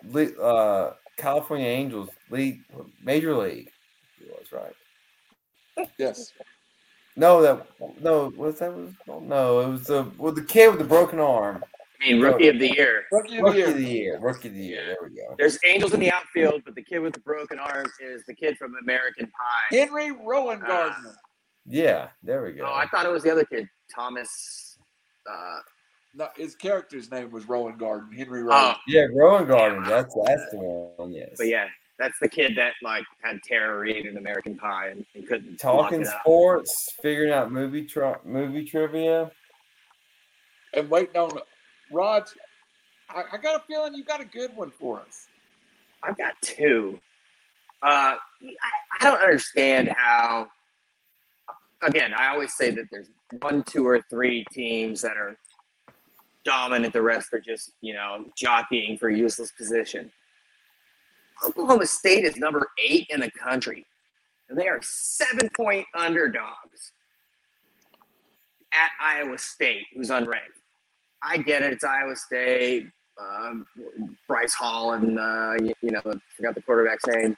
uh, California Angels League, Major League. It was right. yes, No, that no, was that was no, it was the well, the kid with the broken arm. I mean, rookie of the year. rookie of the Rookie of the year. Rookie of the year. There we go. There's Angels in the outfield, but the kid with the broken arm is the kid from American Pie. Henry Rowengartner. Yeah, there we go. Oh, I thought it was the other kid, Thomas. Uh, No, his character's name was Rowan Garden. Henry oh, Rowan. yeah, Rowan Garden. That's that's the one. Yes. but yeah, that's the kid that like had Tara Reid in American Pie and, and couldn't lock Talking it up. sports, figuring out movie tri- movie trivia. And waiting on Rod. I, I got a feeling you got a good one for us. I've got two. Uh, I, I don't understand how. Again, I always say that there's one, two, or three teams that are dominant. The rest are just you know jockeying for useless position. Oklahoma State is number eight in the country, and they are seven point underdogs at Iowa State, who's unranked. I get it; it's Iowa State. Um, Breece Hall and uh, you, you know, forgot the quarterback's name.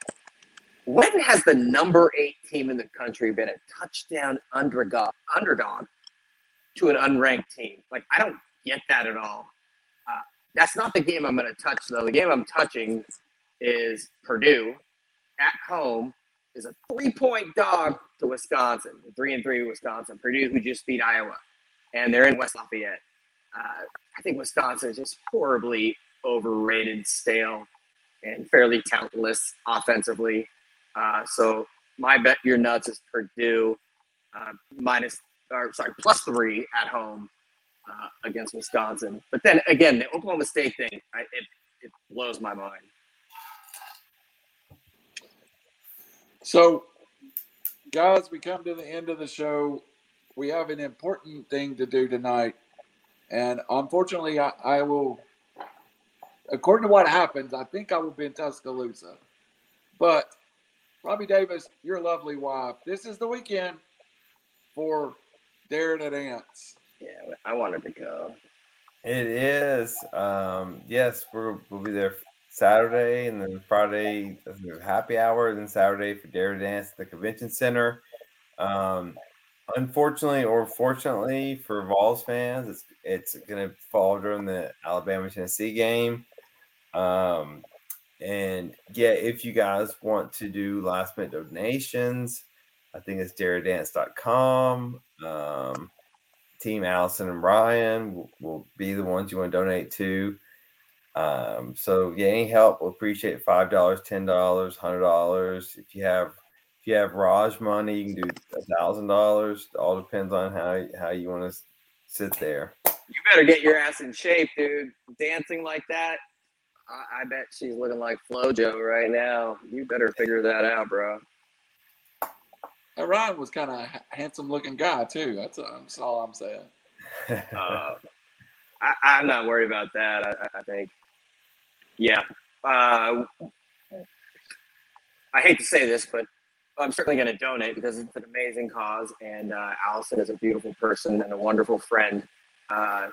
When has the number eight team in the country been a touchdown underdog, underdog to an unranked team? Like, I don't get that at all. Uh, that's not the game I'm going to touch, though. The game I'm touching is Purdue at home is a three-point dog to Wisconsin, three and three Wisconsin. Purdue, who just beat Iowa, and they're in West Lafayette. Uh, I think Wisconsin is just horribly overrated, stale, and fairly talentless offensively. Uh, so my bet your nuts is Purdue uh, minus, or sorry, plus three at home uh, against Wisconsin. But then again, the Oklahoma State thing, I, it it blows my mind. So, guys, we come to the end of the show. We have an important thing to do tonight. And unfortunately, I, I will, according to what happens, I think I will be in Tuscaloosa. But, Robbie Davis, your lovely wife, this is the weekend for Dare to Dance. Yeah, I wanted to go. It is. Um, yes, we're, we'll be there Saturday and then Friday I happy hour, and then Saturday for Dare to Dance at the convention center. Um, unfortunately or fortunately for Vols fans, it's it's gonna fall during the Alabama Tennessee game. Um, and yeah, if you guys want to do last minute donations, I think it's daredance.com. Um, Team Allison and Ryan will, will be the ones you want to donate to. Um, so yeah, any help, we'll appreciate five dollars, ten dollars, hundred dollars. If you have if you have Raj money, you can do a thousand dollars. All depends on how how you want to sit there. You better get your ass in shape, dude. Dancing like that, I, I bet she's looking like FloJo right now. You better figure that out, bro. Now, Ryan was kind of a handsome looking guy, too. That's, that's all I'm saying. Uh, I, I'm not worried about that. I, I- I think, yeah. Uh, I hate to say this, but I'm certainly going to donate because it's an amazing cause, and uh, Allison is a beautiful person and a wonderful friend. Uh,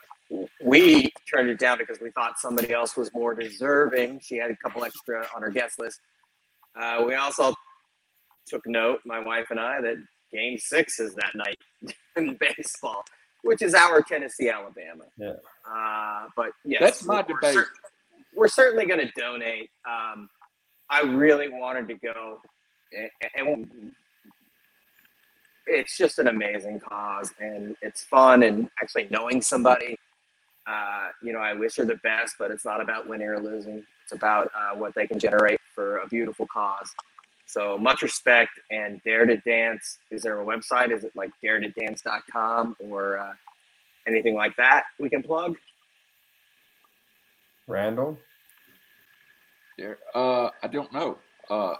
we turned it down because we thought somebody else was more deserving. She had a couple extra on her guest list. Uh, we also took note, my wife and I, that Game Six is that night in baseball, which is our Tennessee Alabama. Yeah. Uh, but yes, That's my we're debate. cer- we're certainly going to donate. Um, I really wanted to go. and, and it's just an amazing cause, and it's fun. And actually knowing somebody, uh, you know, I wish her the best, but it's not about winning or losing. It's about uh, what they can generate for a beautiful cause. So much respect and Dare to Dance. Is there a website? Is it like dare to daretodance.com or uh, anything like that we can plug? Randall? There, uh, I don't know. Uh,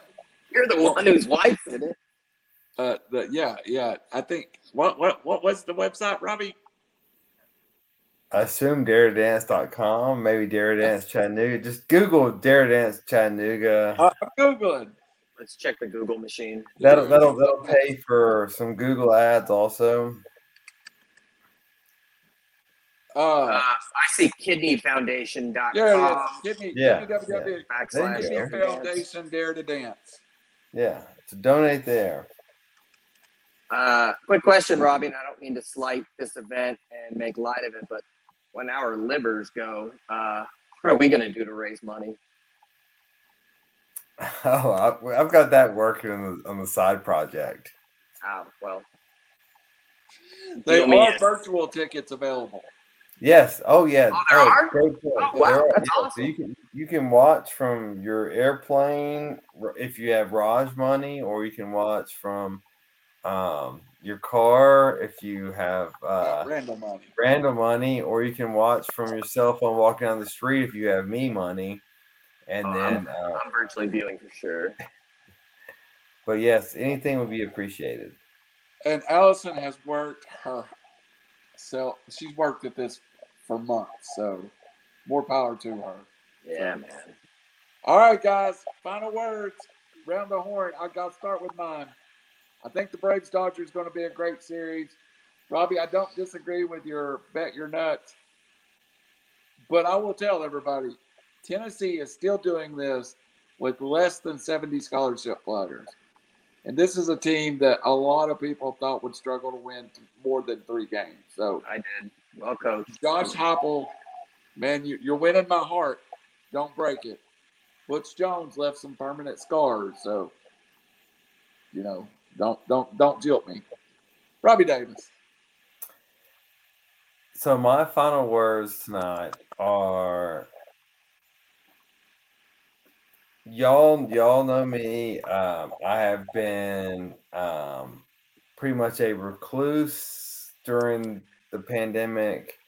You're the one whose wife did it. uh, the, yeah, yeah. I think what what what was the website, Robbie? I assume daredance.com, maybe Dare Dance Chattanooga. Just Google Dare Dance Chattanooga. Uh, I'm googling. Let's check the Google machine. That'll that'll that'll pay for some Google ads also. Uh, Uh, I see kidneyfoundation.com yeah, yeah. Kidney, Yeah, kidney, WW, backslash There Kidney. Dare to Dance. Foundation Dare to Dance. Yeah. So donate there. Uh, quick question, Robbie, and I don't mean to slight this event and make light of it, but when our livers go, uh, what are we going to do to raise money? Oh, I, I've got that working on the, on the side project. Oh, well, They are it. virtual tickets available. Yes. Oh, yeah. Oh, there are? Great point. Oh, wow, There are, that's yeah. So you can you can watch from your airplane if you have Raj money, or you can watch from um, your car if you have uh, random money. random money, or you can watch from your cell phone walking down the street if you have me money. And Oh, then, uh, I'm virtually viewing for sure. but yes, anything would be appreciated. And Allison has worked her so she's worked at this for months, so more power to her. Yeah, man. All right, guys, final words. Round the horn. I got to start with mine. I think the Braves Dodgers is going to be a great series. Robbie, I don't disagree with your bet your nuts, but I will tell everybody Tennessee is still doing this with less than 70 scholarship players. And this is a team that a lot of people thought would struggle to win more than three games. So, I did. Well coached. Josh Heupel, man, you, you're winning my heart. Don't break it. Butch Jones left some permanent scars, so you know, don't don't don't jilt me. Robbie Davis. So my final words tonight are y'all y'all know me. Um, I have been um, pretty much a recluse during the pandemic,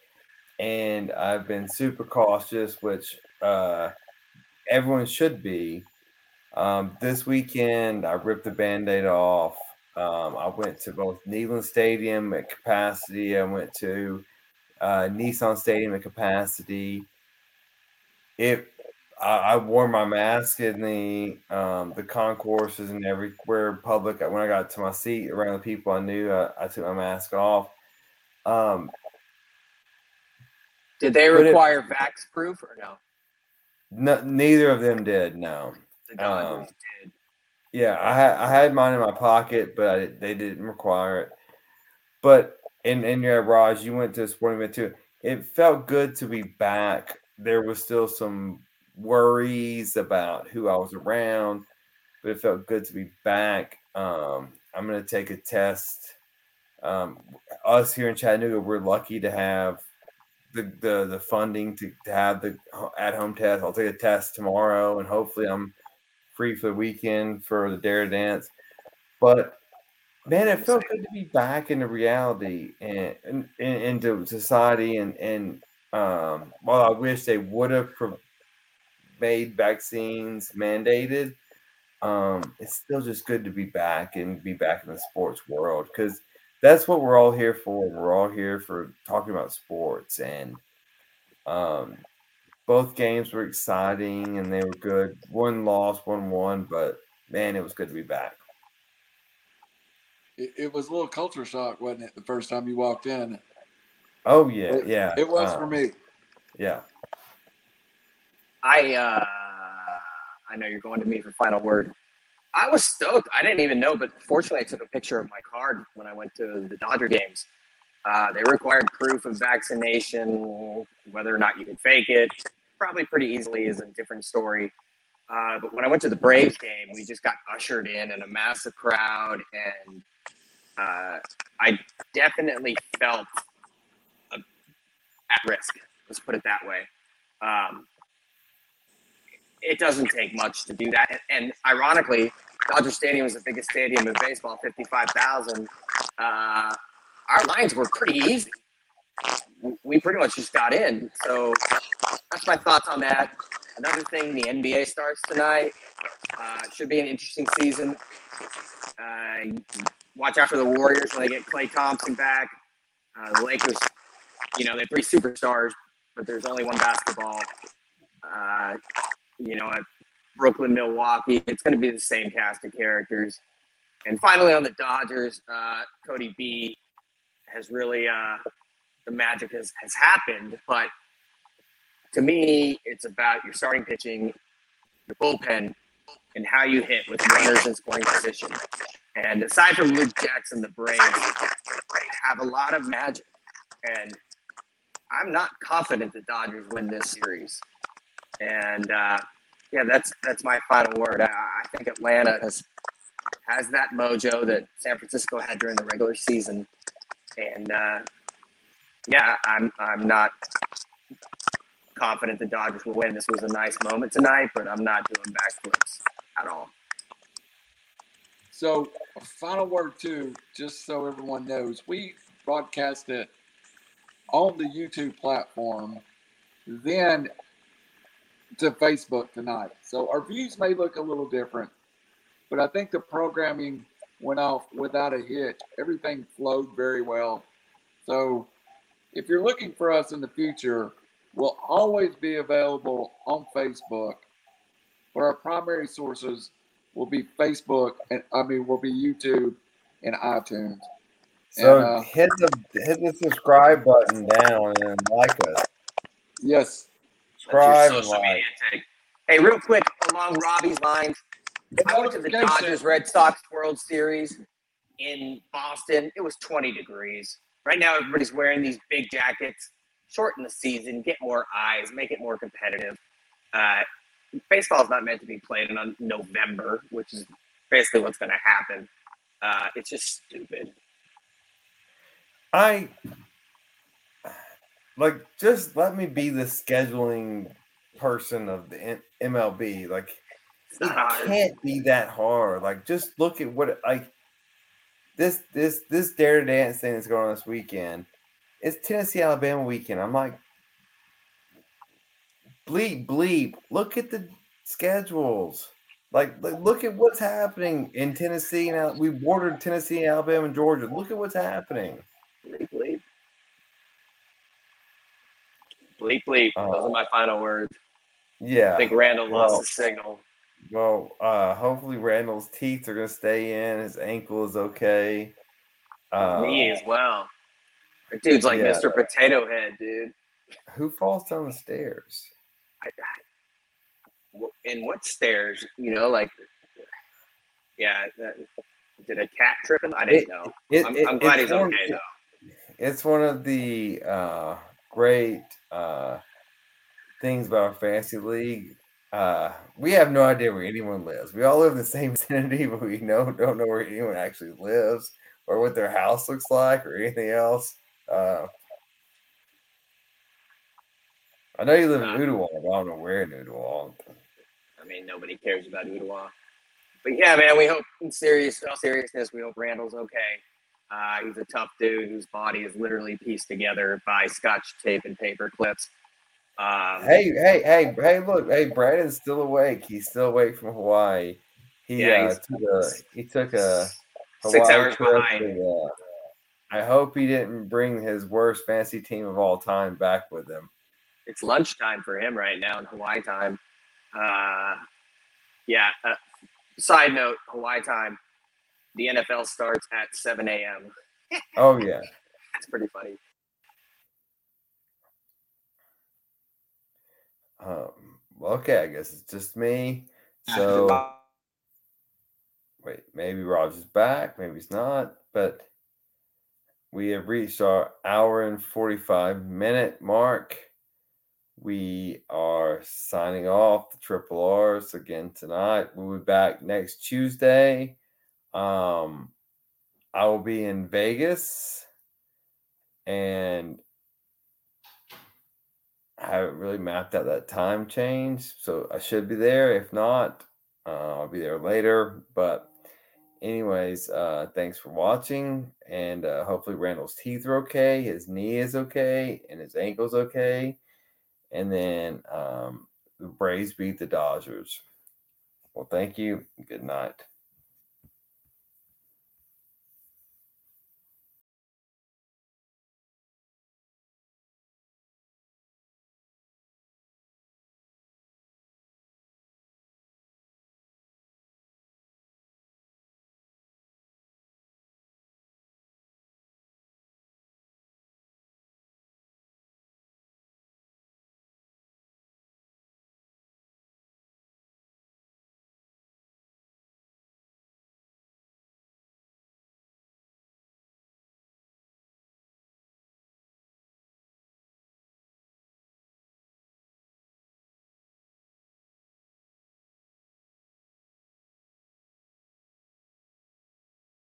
and I've been super cautious, which uh, everyone should be. Um, this weekend, I ripped the band-aid off. Um, I went to both Neyland Stadium at capacity. I went to uh, Nissan Stadium at capacity. It, I, I wore my mask in the um, the concourses and everywhere public. When I got to my seat around the people I knew, I, I took my mask off. Um, Did they But it- require vax proof or no? no, neither of them did. No. The Dodgers Um. Yeah, I had I had mine in my pocket, but I, they didn't require it. But and and yeah, Raj, you went to a sporting event too. It felt good to be back. There was still some worries about who I was around, but it felt good to be back. Um, I'm gonna take a test. Um, us here in Chattanooga, we're lucky to have the the, the funding to, to have the at home test. I'll take a test tomorrow, and hopefully, I'm free for the weekend for the Dare Dance. But man, it felt good to be back into reality and, into society. And and um, while I wish they would have pro- made vaccines mandated, um, it's still just good to be back and be back in the sports world because that's what we're all here for. We're all here for talking about sports and um, both games were exciting and they were good. One lost, one won, but man, it was good to be back. It, it was a little culture shock, wasn't it, the first time you walked in? Oh yeah, It- yeah. It was uh, for me. Yeah. I uh, I know you're going to me for final word. I was stoked. I didn't even know, but fortunately, I took a picture of my card when I went to the Dodger games. Uh, they required proof of vaccination, whether or not you could fake it. Probably pretty easily is a different story. Uh, but when I went to the Braves game, we just got ushered in in a massive crowd, and uh, I definitely felt at risk. Let's put it that way. Um, it doesn't take much to do that, and, and ironically, Dodger Stadium is the biggest stadium in baseball, fifty-five thousand. Uh, our lines were pretty easy. We pretty much just got in. So that's my thoughts on that. Another thing, the NBA starts tonight. Uh, should be an interesting season. Uh, watch out for the Warriors when they get Klay Thompson back. Uh, the Lakers, you know, they have three superstars, but there's only one basketball. Uh, you know, at Brooklyn, Milwaukee, it's going to be the same cast of characters. And finally, on the Dodgers, uh, Cody B has really uh, the magic has, has happened. But to me, it's about your starting pitching, your bullpen, and how you hit with runners in scoring position. And aside from Luke Jackson, the Braves have a lot of magic. And I'm not confident the Dodgers win this series. And uh, yeah, that's that's my final word. I, I think Atlanta has has that mojo that San Francisco had during the regular season, and uh, yeah, I'm I'm not confident the Dodgers will win. This was a nice moment tonight, but I'm not doing backflips at all. So, final word too, just so everyone knows, we broadcast it on the YouTube platform, then to Facebook tonight. So our views may look a little different, but I think the programming went off without a hitch. Everything flowed very well. So if you're looking for us in the future, we'll always be available on Facebook, but our primary sources will be Facebook and I mean will be YouTube and iTunes. So And, uh, hit the hit the subscribe button down and like us. Yes, Subscribe and like. Hey, real quick, along Robbie's lines, I went to the Dodgers Red Sox World Series in Boston. It was 20 degrees. Right now, everybody's wearing these big jackets. Shorten the season, get more eyes, make it more competitive. Uh, baseball is not meant to be played in November, which is basically what's going to happen. Uh, it's just stupid. I like just let me be the scheduling person of the MLB. Like it can't be that hard. Like just look at what like this this this dare to dance thing that's going on this weekend. It's Tennessee Alabama weekend. I'm like bleep bleep. Look at the schedules. Like, like, look at what's happening in Tennessee Al- we bordered Tennessee, Alabama, and Georgia. Look at what's happening. Bleep, bleep. Bleep, bleep. Those Uh, are my final words. Yeah. I think Randall well- lost the signal. Well, uh, hopefully Randall's teeth are gonna stay in. His ankle is okay. Uh, Me as well. That dude's like yeah. Mr. Potato Head, dude. who falls down the stairs? I, I, in what stairs? You know, like, yeah. That, did a cat trip him? I didn't It- know. It- I'm, it- I'm glad he's one- okay though. It's one of the uh, great uh, things about our fantasy league. Uh, we have no idea where anyone lives. We all live in the same vicinity, but we know don't know where anyone actually lives or what their house looks like or anything else. Uh, I know you live in. Ooltewah, but I don't know where in Ooltewah. I mean, nobody cares about Ooltewah. But yeah, man, we hope in serious, all seriousness, we hope Randall's okay. Uh, he's a tough dude whose body is literally pieced together by scotch tape and paper clips. Um, Hey, hey, hey, hey! Look, hey, Brandon's still awake. He's still awake from Hawaii. He Yeah, uh, took a he took a Six hours behind. to, uh, I hope he didn't bring his worst fantasy team of all time back with him. it's lunchtime for him right now in Hawaii time. Uh, yeah. Uh, side note: Hawaii time. The NFL starts at 7 a.m. Oh yeah, That's pretty funny. Um, well, okay. I guess it's just me. So wait, maybe Rob's is back. Maybe he's not. But we have reached our hour and forty-five minute mark. we are signing off the Triple R's again tonight. We'll be back next Tuesday. Um, I will be in Vegas and I haven't really mapped out that time change, so I should be there. If not, uh, I'll be there later. But, anyways, uh, thanks for watching, and uh, hopefully Randall's teeth are okay, his knee is okay, and his ankle's okay. And then um, the Braves beat the Dodgers. Well, thank you. Good night.